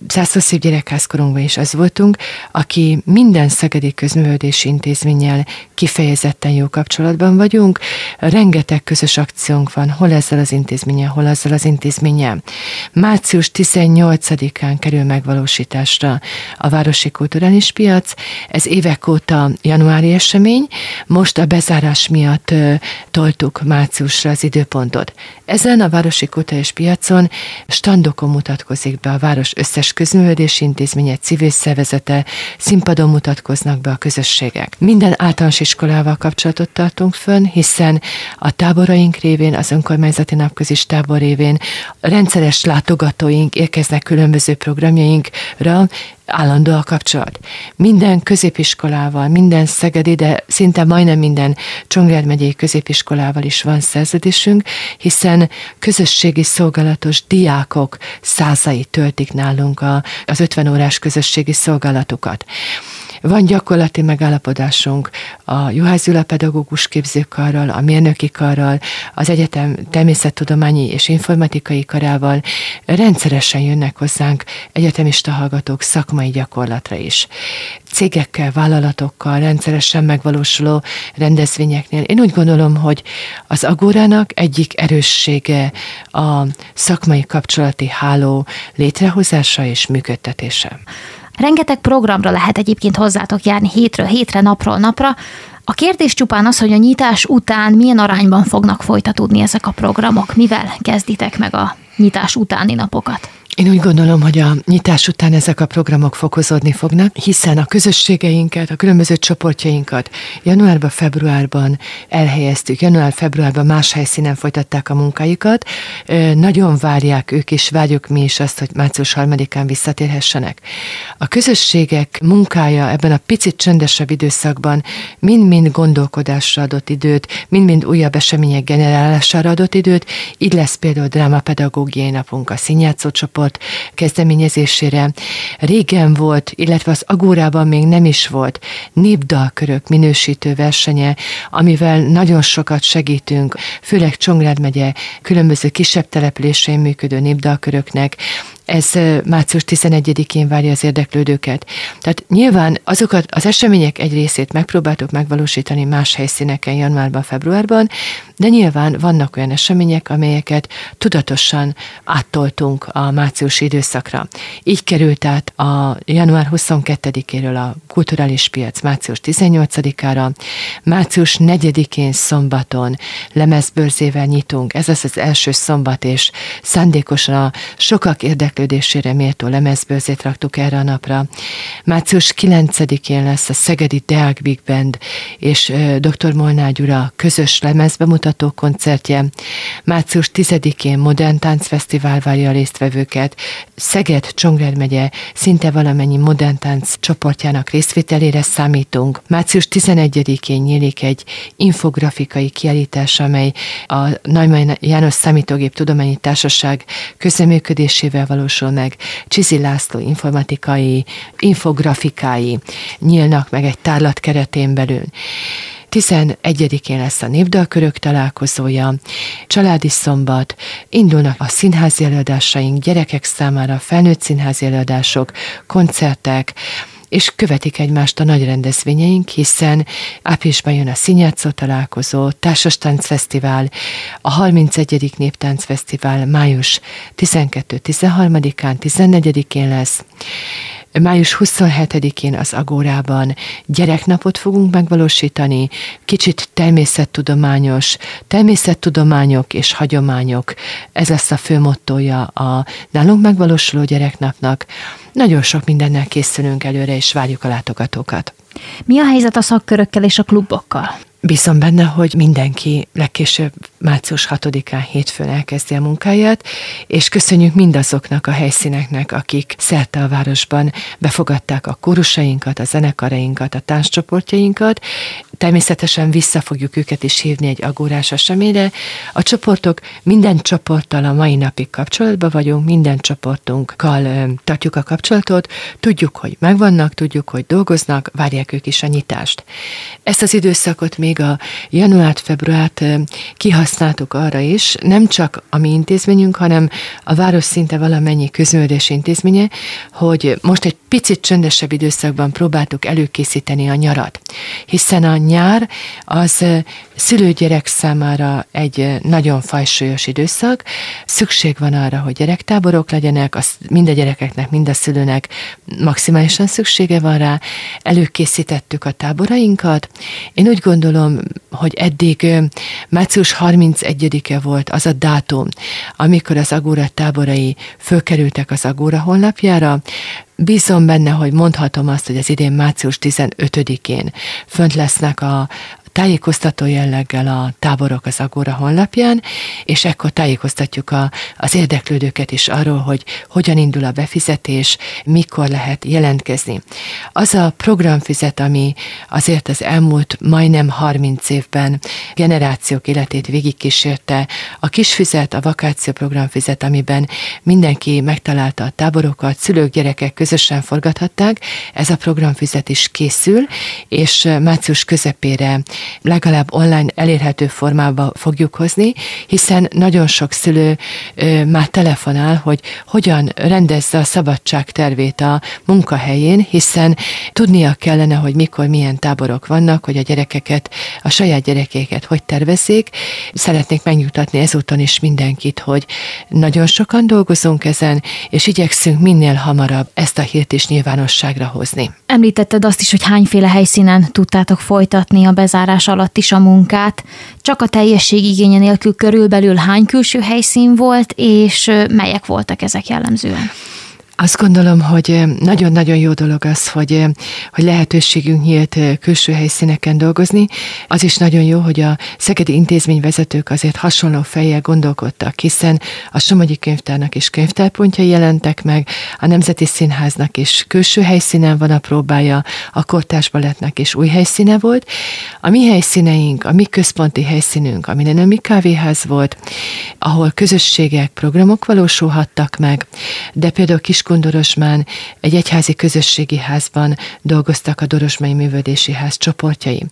Zászlószép gyerekházkorunkban is az voltunk, aki minden szegedi közművődési intézménnyel kifejezetten jó kapcsolatban vagyunk. Rengeteg közös akciónk van, hol ezzel az intézménnyel, hol ezzel az intézménnyel. Március 18-án kerül megvalósításra a Városi Kulturális Piac. Ez évek óta januári esemény, most a bezárás miatt toltuk márciusra az időpontot. Ezen a Városi Kulturális Piacon standokon mutatkozik be a város összes összes közművelődési intézménye, civil szervezete, színpadon mutatkoznak be a közösségek. Minden általános iskolával kapcsolatot tartunk fönn, hiszen a táboraink révén, az önkormányzati napközis tábor révén rendszeres látogatóink érkeznek különböző programjainkra, állandó a kapcsolat. Minden középiskolával, minden szegedi, de szinte majdnem minden Csongrád megyei középiskolával is van szerződésünk, hiszen közösségi szolgálatos diákok százai töltik nálunk a, az 50 órás közösségi szolgálatokat. Van gyakorlati megállapodásunk a Juhász Gyula pedagógus képzőkarral, a mérnöki karral, az egyetem természettudományi és informatikai karával. Rendszeresen jönnek hozzánk egyetemista hallgatók szakmai gyakorlatra is. Cégekkel, vállalatokkal, rendszeresen megvalósuló rendezvényeknél. Én úgy gondolom, hogy az Agórának egyik erőssége a szakmai kapcsolati háló létrehozása és működtetése. Rengeteg programra lehet egyébként hozzátok járni hétről hétre, napról napra. A kérdés csupán az, hogy a nyitás után milyen arányban fognak folytatódni ezek a programok, mivel kezditek meg a nyitás utáni napokat. Én úgy gondolom, hogy a nyitás után ezek a programok fokozódni fognak, hiszen a közösségeinket, a különböző csoportjainkat januárban, februárban elhelyeztük, január-februárban más helyszínen folytatták a munkáikat. Nagyon várják ők is, várjuk mi is azt, hogy március harmadikán visszatérhessenek. A közösségek munkája ebben a picit csöndesebb időszakban mind-mind gondolkodásra adott időt, mind-mind újabb események generálására adott időt, így lesz például drámapedagógiai napunk, a színjátszó csoport, csoport kezdeményezésére. Régen volt, illetve az Agórában még nem is volt népdalkörök minősítő versenye, amivel nagyon sokat segítünk, főleg Csongrád megye különböző kisebb településein működő népdalköröknek, ez március 11-én várja az érdeklődőket. Tehát nyilván azokat az események egy részét megpróbáltuk megvalósítani más helyszíneken januárban, februárban, de nyilván vannak olyan események, amelyeket tudatosan áttoltunk a márciusi időszakra. Így került át a január 22-éről a kulturális piac március 18-ára, március 4-én szombaton lemezbőrzével nyitunk, ez az az első szombat, és szándékosan a sokak érdeklődésére méltó lemezbőrzét raktuk erre a napra. Március 9-én lesz a Szegedi Deák Big Band és dr. Molnár Gyura közös lemezbemutató, bemutató koncertje. Március 10-én Modern Táncfesztivál várja a résztvevőket. Szeged, Csongrád megye szinte valamennyi modern tánc csoportjának részvételére számítunk. Március 11-én nyílik egy infografikai kiállítás, amely a Neumann János Számítógép Tudományi Társaság közeműködésével valósul. Csizi László informatikai, infografikái nyílnak meg egy tárlat keretén belül. 11-én lesz a népdalkörök találkozója, családi szombat, indulnak a színházi előadásaink, gyerekek számára felnőtt színházi előadások, koncertek, és követik egymást a nagy rendezvényeink, hiszen áprilisban jön a Színjátszó találkozó, Társas Táncfesztivál, a 31. Néptáncfesztivál május 12-13-án, 14-én lesz, Május 27-én az Agórában gyereknapot fogunk megvalósítani, kicsit természettudományos, természettudományok és hagyományok, ez lesz a fő mottoja a nálunk megvalósuló gyereknapnak. Nagyon sok mindennel készülünk előre, és várjuk a látogatókat. Mi a helyzet a szakkörökkel és a klubokkal? Bízom benne, hogy mindenki legkésőbb március 6-án hétfőn elkezdi a munkáját, és köszönjük mindazoknak a helyszíneknek, akik szerte a városban befogadták a kórusainkat, a zenekarainkat, a tánccsoportjainkat. Természetesen vissza fogjuk őket is hívni egy agórás eseményre. A csoportok, minden csoporttal a mai napig kapcsolatban vagyunk, minden csoportunkkal tartjuk a kapcsolatot, tudjuk, hogy megvannak, tudjuk, hogy dolgoznak, várják ők is a nyitást. Ezt az időszakot még még a januárt-februárt kihasználtuk arra is, nem csak a mi intézményünk, hanem a város szinte valamennyi közművelés intézménye, hogy most egy picit csöndesebb időszakban próbáltuk előkészíteni a nyarat. Hiszen a nyár az szülőgyerek számára egy nagyon fajsúlyos időszak, szükség van arra, hogy gyerektáborok legyenek, az mind a gyerekeknek, mind a szülőnek maximálisan szüksége van rá, előkészítettük a táborainkat. Én úgy gondolom, hogy eddig március 31-e volt az a dátum, amikor az Agóra táborai fölkerültek az Agóra honlapjára, Bízom benne, hogy mondhatom azt, hogy az idén március 15-én fönt lesznek a, tájékoztató jelleggel a táborok az Agora honlapján, és ekkor tájékoztatjuk a, az érdeklődőket is arról, hogy hogyan indul a befizetés, mikor lehet jelentkezni. Az a programfizet, ami azért az elmúlt majdnem 30 évben generációk életét végigkísérte, a kisfizet, a vakáció programfizet, amiben mindenki megtalálta a táborokat, szülők, gyerekek közösen forgathatták, ez a programfizet is készül, és március közepére legalább online elérhető formába fogjuk hozni, hiszen nagyon sok szülő már telefonál, hogy hogyan rendezze a szabadság tervét a munkahelyén, hiszen tudnia kellene, hogy mikor milyen táborok vannak, hogy a gyerekeket, a saját gyerekeket hogy tervezzék. Szeretnék megnyugtatni ezúton is mindenkit, hogy nagyon sokan dolgozunk ezen, és igyekszünk minél hamarabb ezt a hírt is nyilvánosságra hozni. Említetted azt is, hogy hányféle helyszínen tudtátok folytatni a bezárás oktatás alatt is a munkát, csak a teljesség igénye nélkül körülbelül hány külső helyszín volt, és melyek voltak ezek jellemzően? Azt gondolom, hogy nagyon-nagyon jó dolog az, hogy, hogy lehetőségünk nyílt külső helyszíneken dolgozni. Az is nagyon jó, hogy a szegedi intézményvezetők azért hasonló fejjel gondolkodtak, hiszen a Somogyi Könyvtárnak is könyvtárpontjai jelentek meg, a Nemzeti Színháznak is külső helyszínen van a próbája, a Kortás Balettnek is új helyszíne volt. A mi helyszíneink, a mi központi helyszínünk, ami nem mi kávéház volt, ahol közösségek, programok valósulhattak meg, de például kis Kiskun egy egyházi közösségi házban dolgoztak a Dorosmai Művődési Ház csoportjai.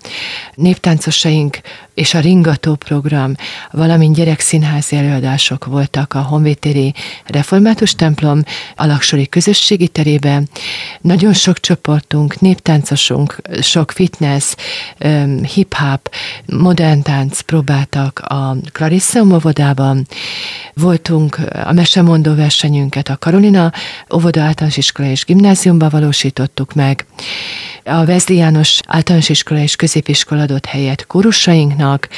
Néptáncosaink és a Ringató program, valamint gyerekszínházi előadások voltak a Honvétéri Református templom alaksori közösségi terében. Nagyon sok csoportunk, néptáncosunk, sok fitness, hip-hop, modern tánc próbáltak a Clarissa óvodában. Voltunk a mesemondó versenyünket a Karolina óvoda általános iskola és gimnáziumban valósítottuk meg. A Vezli János általános iskola és középiskola adott helyet kórusainknak,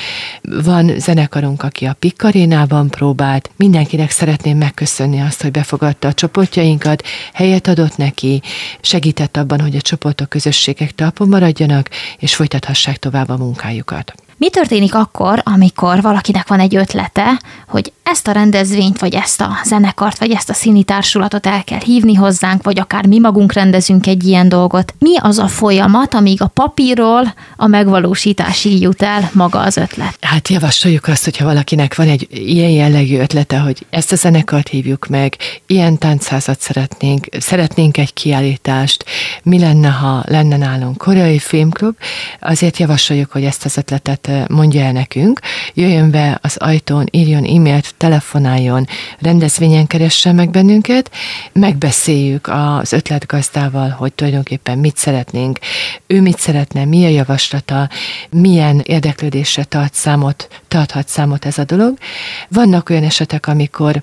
van zenekarunk, aki a Pikkarénában próbált. Mindenkinek szeretném megköszönni azt, hogy befogadta a csoportjainkat, helyet adott neki, segített abban, hogy a csoportok, közösségek talpon maradjanak, és folytathassák tovább a munkájukat. Mi történik akkor, amikor valakinek van egy ötlete, hogy ezt a rendezvényt, vagy ezt a zenekart, vagy ezt a színi társulatot el kell hívni hozzánk, vagy akár mi magunk rendezünk egy ilyen dolgot? Mi az a folyamat, amíg a papírról a megvalósításig jut el maga az ötlet? Hát javasoljuk azt, hogyha valakinek van egy ilyen jellegű ötlete, hogy ezt a zenekart hívjuk meg, ilyen táncházat szeretnénk, szeretnénk egy kiállítást, mi lenne, ha lenne nálunk koreai filmklub, azért javasoljuk, hogy ezt az ötletet mondja el nekünk, jöjjön be az ajtón, írjon e-mailt, telefonáljon, rendezvényen keressen meg bennünket, megbeszéljük az ötletgazdával, hogy tulajdonképpen mit szeretnénk, ő mit szeretne, mi a javaslata, milyen érdeklődésre tart számot, tarthat számot ez a dolog. Vannak olyan esetek, amikor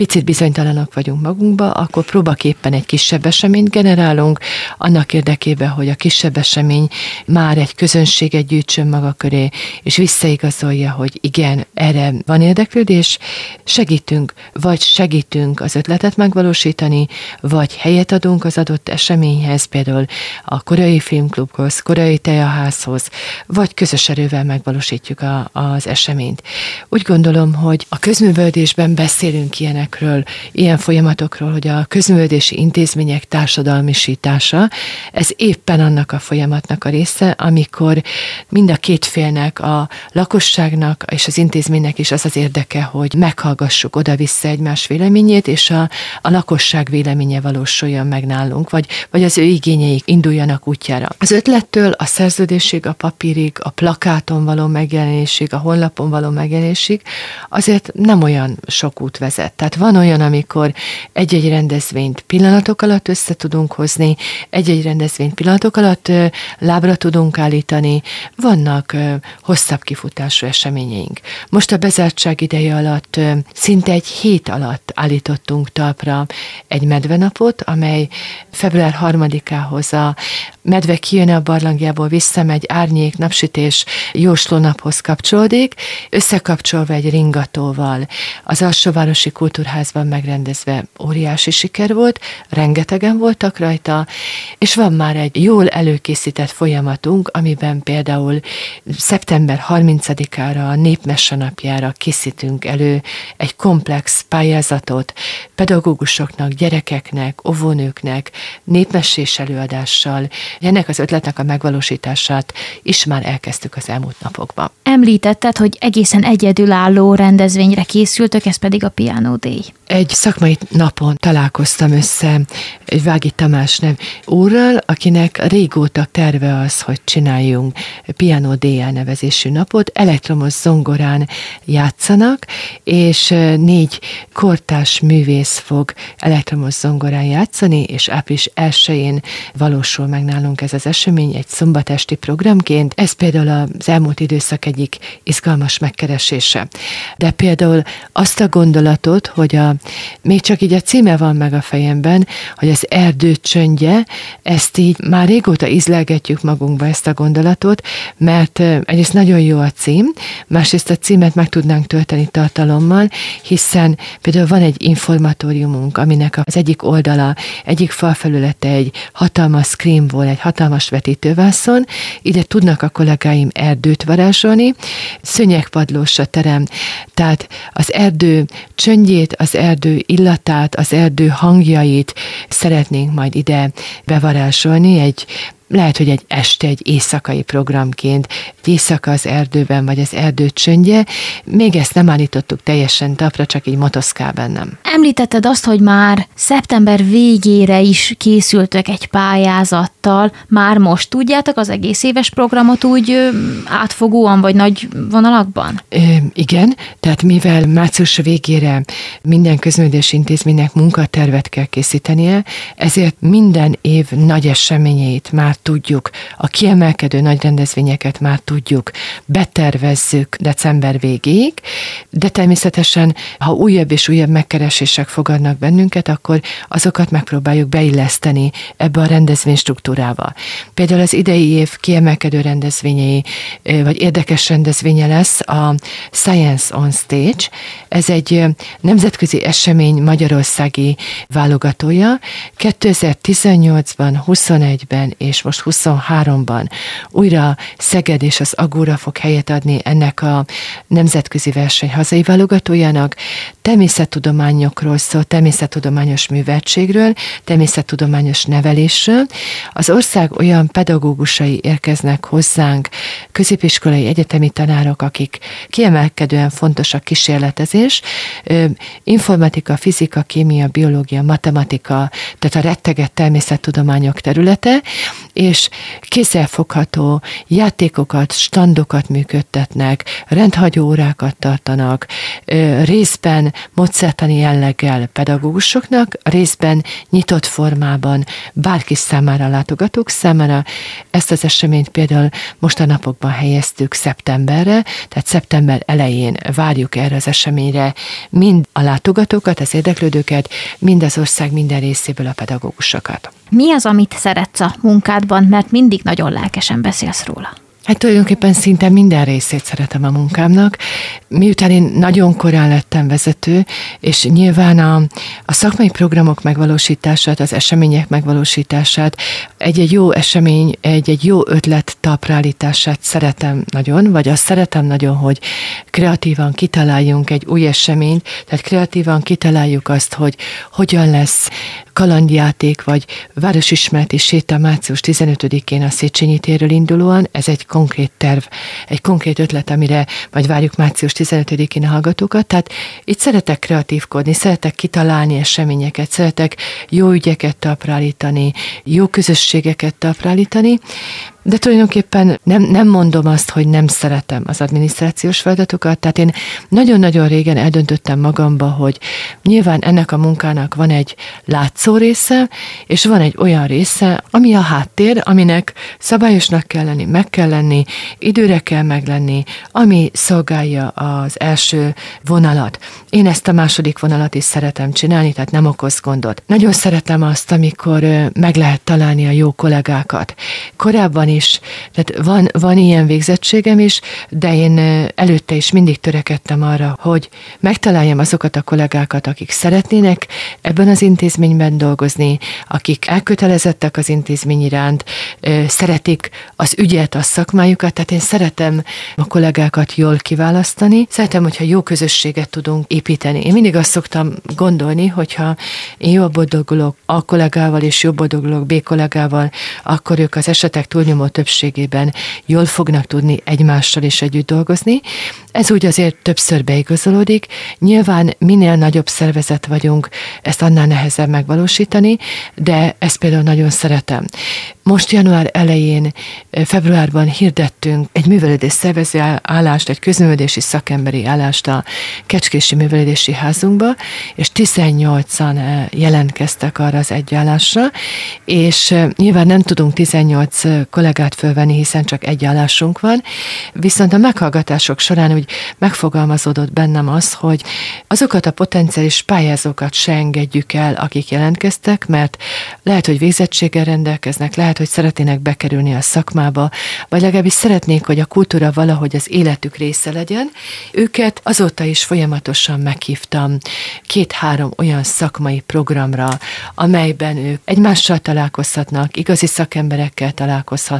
picit bizonytalanok vagyunk magunkba, akkor próbaképpen egy kisebb eseményt generálunk, annak érdekében, hogy a kisebb esemény már egy közönséget gyűjtsön maga köré, és visszaigazolja, hogy igen, erre van érdeklődés, segítünk, vagy segítünk az ötletet megvalósítani, vagy helyet adunk az adott eseményhez, például a korai filmklubhoz, korai teaházhoz, vagy közös erővel megvalósítjuk a, az eseményt. Úgy gondolom, hogy a közművődésben beszélünk ilyenek eseményekről, ilyen folyamatokról, hogy a közművődési intézmények társadalmisítása, ez éppen annak a folyamatnak a része, amikor mind a két félnek, a lakosságnak és az intézménynek is az az érdeke, hogy meghallgassuk oda-vissza egymás véleményét, és a, a lakosság véleménye valósuljon meg nálunk, vagy, vagy az ő igényeik induljanak útjára. Az ötlettől a szerződésig, a papírig, a plakáton való megjelenésig, a honlapon való megjelenésig azért nem olyan sok út vezet. Tehát van olyan, amikor egy-egy rendezvényt pillanatok alatt össze tudunk hozni, egy-egy rendezvényt pillanatok alatt lábra tudunk állítani, vannak hosszabb kifutású eseményeink. Most a bezártság ideje alatt szinte egy hét alatt állítottunk talpra egy medvenapot, amely február harmadikához a medve kijön a barlangjából, visszamegy, árnyék, napsütés, jóslónaphoz kapcsolódik, összekapcsolva egy ringatóval. Az Alsóvárosi Kultúrházban megrendezve óriási siker volt, rengetegen voltak rajta, és van már egy jól előkészített folyamatunk, amiben például szeptember 30-ára, a Népmesse napjára készítünk elő egy komplex pályázatot pedagógusoknak, gyerekeknek, óvónőknek, népmessés előadással, ennek az ötletnek a megvalósítását is már elkezdtük az elmúlt napokban. Említetted, hogy egészen egyedülálló rendezvényre készültök, ez pedig a Piano Day. Egy szakmai napon találkoztam össze egy Vági Tamás nev úrral, akinek régóta terve az, hogy csináljunk Piano Day nevezésű napot, elektromos zongorán játszanak, és négy kortás művész fog elektromos zongorán játszani, és április 1-én valósul meg nálunk ez az esemény egy szombatesti programként. Ez például az elmúlt időszak egyik izgalmas megkeresése. De például azt a gondolatot, hogy a, még csak így a címe van meg a fejemben, hogy az erdő csöndje, ezt így már régóta izlelgetjük magunkba ezt a gondolatot, mert egyrészt nagyon jó a cím, másrészt a címet meg tudnánk tölteni tartalommal, hiszen például van egy informatóriumunk, aminek az egyik oldala, egyik falfelülete egy hatalmas volt, egy hatalmas vetítővászon, ide tudnak a kollégáim erdőt varázsolni, szönyegpadlós a terem, tehát az erdő csöndjét, az erdő illatát, az erdő hangjait szeretnénk majd ide bevarázsolni egy lehet, hogy egy este, egy éjszakai programként, egy éjszaka az erdőben, vagy az erdő csöndje, még ezt nem állítottuk teljesen tapra, csak így motoszkál bennem. Említetted azt, hogy már szeptember végére is készültök egy pályázattal, már most tudjátok az egész éves programot úgy átfogóan, vagy nagy vonalakban? Ö, igen, tehát mivel március végére minden közművelési intézménynek munkatervet kell készítenie, ezért minden év nagy eseményeit már tudjuk, a kiemelkedő nagy rendezvényeket már tudjuk, betervezzük december végéig, de természetesen, ha újabb és újabb megkeresések fogadnak bennünket, akkor azokat megpróbáljuk beilleszteni ebbe a rendezvény struktúrába. Például az idei év kiemelkedő rendezvényei, vagy érdekes rendezvénye lesz a Science on Stage. Ez egy nemzetközi esemény magyarországi válogatója. 2018-ban, 21-ben és most 23-ban újra Szeged és az Agóra fog helyet adni ennek a nemzetközi verseny hazai válogatójának. Természettudományokról szól, természettudományos műveltségről, természettudományos nevelésről. Az ország olyan pedagógusai érkeznek hozzánk, középiskolai egyetemi tanárok, akik kiemelkedően fontos a kísérletezés, informatika, fizika, kémia, biológia, matematika, tehát a retteget természettudományok területe, és kézzelfogható játékokat, standokat működtetnek, rendhagyó órákat tartanak, részben mozertani jelleggel pedagógusoknak, részben nyitott formában bárki számára, látogatók számára. Ezt az eseményt például most a napokban helyeztük szeptemberre, tehát szeptember elején várjuk erre az eseményre mind a látogatókat, az érdeklődőket, mind az ország minden részéből a pedagógusokat. Mi az, amit szeretsz a munkádban, mert mindig nagyon lelkesen beszélsz róla? Hát tulajdonképpen szinte minden részét szeretem a munkámnak. Miután én nagyon korán lettem vezető, és nyilván a, a szakmai programok megvalósítását, az események megvalósítását, egy-egy jó esemény, egy-egy jó ötlet taprálítását szeretem nagyon, vagy azt szeretem nagyon, hogy kreatívan kitaláljunk egy új eseményt, tehát kreatívan kitaláljuk azt, hogy hogyan lesz kalandjáték, vagy városismereti séta március 15-én a Széchenyi térről indulóan. Ez egy konkrét terv, egy konkrét ötlet, amire majd várjuk március 15-én a hallgatókat. Tehát itt szeretek kreatívkodni, szeretek kitalálni eseményeket, szeretek jó ügyeket taprálítani, jó közösségeket taprálítani, de tulajdonképpen nem, nem mondom azt, hogy nem szeretem az adminisztrációs feladatokat, tehát én nagyon-nagyon régen eldöntöttem magamba, hogy nyilván ennek a munkának van egy látszó része, és van egy olyan része, ami a háttér, aminek szabályosnak kell lenni, meg kell lenni, időre kell meglenni, ami szolgálja az első vonalat. Én ezt a második vonalat is szeretem csinálni, tehát nem okoz gondot. Nagyon szeretem azt, amikor meg lehet találni a jó kollégákat. Korábban is, tehát van, van ilyen végzettségem is, de én előtte is mindig törekedtem arra, hogy megtaláljam azokat a kollégákat, akik szeretnének ebben az intézményben dolgozni, akik elkötelezettek az intézmény iránt, szeretik az ügyet, a szakmájukat, tehát én szeretem a kollégákat jól kiválasztani, szeretem, hogyha jó közösséget tudunk építeni. Én mindig azt szoktam gondolni, hogyha én jól boldogulok A kollégával és jobb boldogulok B kollégával, akkor ők az esetek túlnyomó túlnyomó többségében jól fognak tudni egymással is együtt dolgozni. Ez úgy azért többször beigazolódik. Nyilván minél nagyobb szervezet vagyunk, ezt annál nehezebb megvalósítani, de ezt például nagyon szeretem. Most január elején, februárban hirdettünk egy művelődés szervező állást, egy közművelési szakemberi állást a Kecskési Művelődési Házunkba, és 18-an jelentkeztek arra az egyállásra, és nyilván nem tudunk 18 kollégát fölvenni, hiszen csak egy állásunk van, viszont a meghallgatások során úgy megfogalmazódott bennem az, hogy azokat a potenciális pályázókat se engedjük el, akik jelentkeztek, mert lehet, hogy végzettséggel rendelkeznek, lehet, hogy szeretnének bekerülni a szakmába, vagy legalábbis szeretnék, hogy a kultúra valahogy az életük része legyen. Őket azóta is folyamatosan meghívtam két-három olyan szakmai programra, amelyben ők egymással találkozhatnak, igazi szakemberekkel találkozhatnak,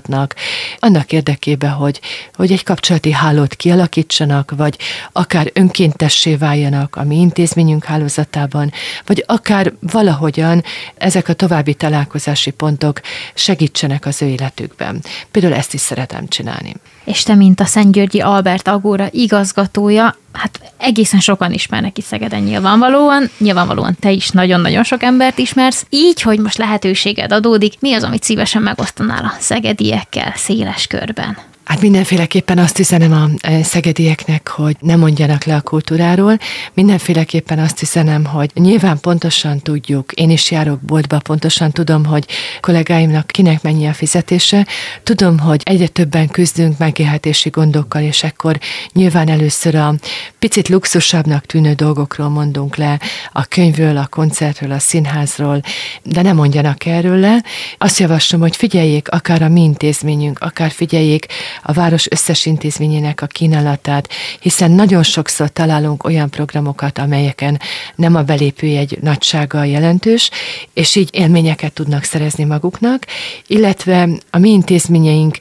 annak érdekében, hogy, hogy egy kapcsolati hálót kialakítsanak, vagy akár önkéntessé váljanak a mi intézményünk hálózatában, vagy akár valahogyan ezek a további találkozási pontok segítsenek az ő életükben. Például ezt is szeretem csinálni. És te, mint a Szentgyörgyi Albert Agóra igazgatója, hát egészen sokan ismernek itt Szegeden nyilvánvalóan, nyilvánvalóan te is nagyon-nagyon sok embert ismersz, így, hogy most lehetőséged adódik, mi az, amit szívesen megosztanál a szegediekkel széles körben? Hát mindenféleképpen azt üzenem a e, szegedieknek, hogy ne mondjanak le a kultúráról. Mindenféleképpen azt üzenem, hogy nyilván pontosan tudjuk, én is járok boltba, pontosan tudom, hogy kollégáimnak kinek mennyi a fizetése. Tudom, hogy egyre többen küzdünk megélhetési gondokkal, és akkor nyilván először a picit luxusabbnak tűnő dolgokról mondunk le, a könyvről, a koncertről, a színházról, de ne mondjanak erről le. Azt javaslom, hogy figyeljék akár a mi intézményünk, akár figyeljék a város összes intézményének a kínálatát, hiszen nagyon sokszor találunk olyan programokat, amelyeken nem a belépőjegy nagysága jelentős, és így élményeket tudnak szerezni maguknak, illetve a mi intézményeink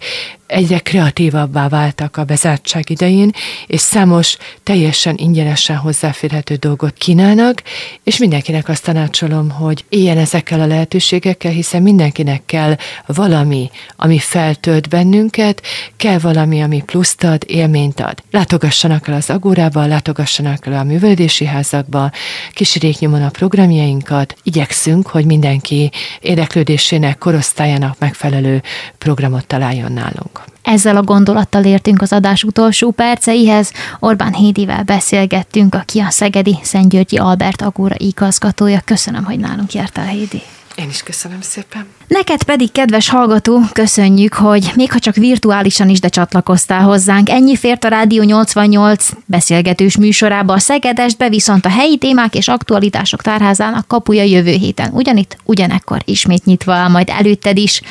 egyre kreatívabbá váltak a bezártság idején, és számos teljesen ingyenesen hozzáférhető dolgot kínálnak, és mindenkinek azt tanácsolom, hogy éljen ezekkel a lehetőségekkel, hiszen mindenkinek kell valami, ami feltölt bennünket, kell valami, ami pluszt ad, élményt ad. Látogassanak el az agórába, látogassanak el a művelődési házakba, kísérjék nyomon a programjainkat, igyekszünk, hogy mindenki érdeklődésének, korosztályának megfelelő programot találjon nálunk. Ezzel a gondolattal értünk az adás utolsó perceihez. Orbán Hédivel beszélgettünk, aki a Szegedi Szentgyörgyi Albert Agóra igazgatója. Köszönöm, hogy nálunk jártál, Hédi. Én is köszönöm szépen. Neked pedig, kedves hallgató, köszönjük, hogy még ha csak virtuálisan is, de csatlakoztál hozzánk. Ennyi fért a Rádió 88 beszélgetős műsorába a Szegedestbe, viszont a helyi témák és aktualitások tárházának kapuja jövő héten. Ugyanitt, ugyanekkor ismét nyitva áll majd előtted is.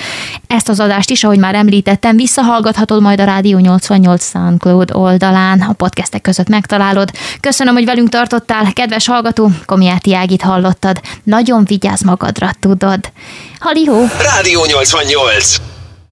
Ezt az adást is, ahogy már említettem, visszahallgathatod majd a Rádió 88 SoundCloud oldalán, a podcastek között megtalálod. Köszönöm, hogy velünk tartottál, kedves hallgató, Komiáti Ágit hallottad. Nagyon vigyázz magadra, tudod. Halihó! Rádió 88.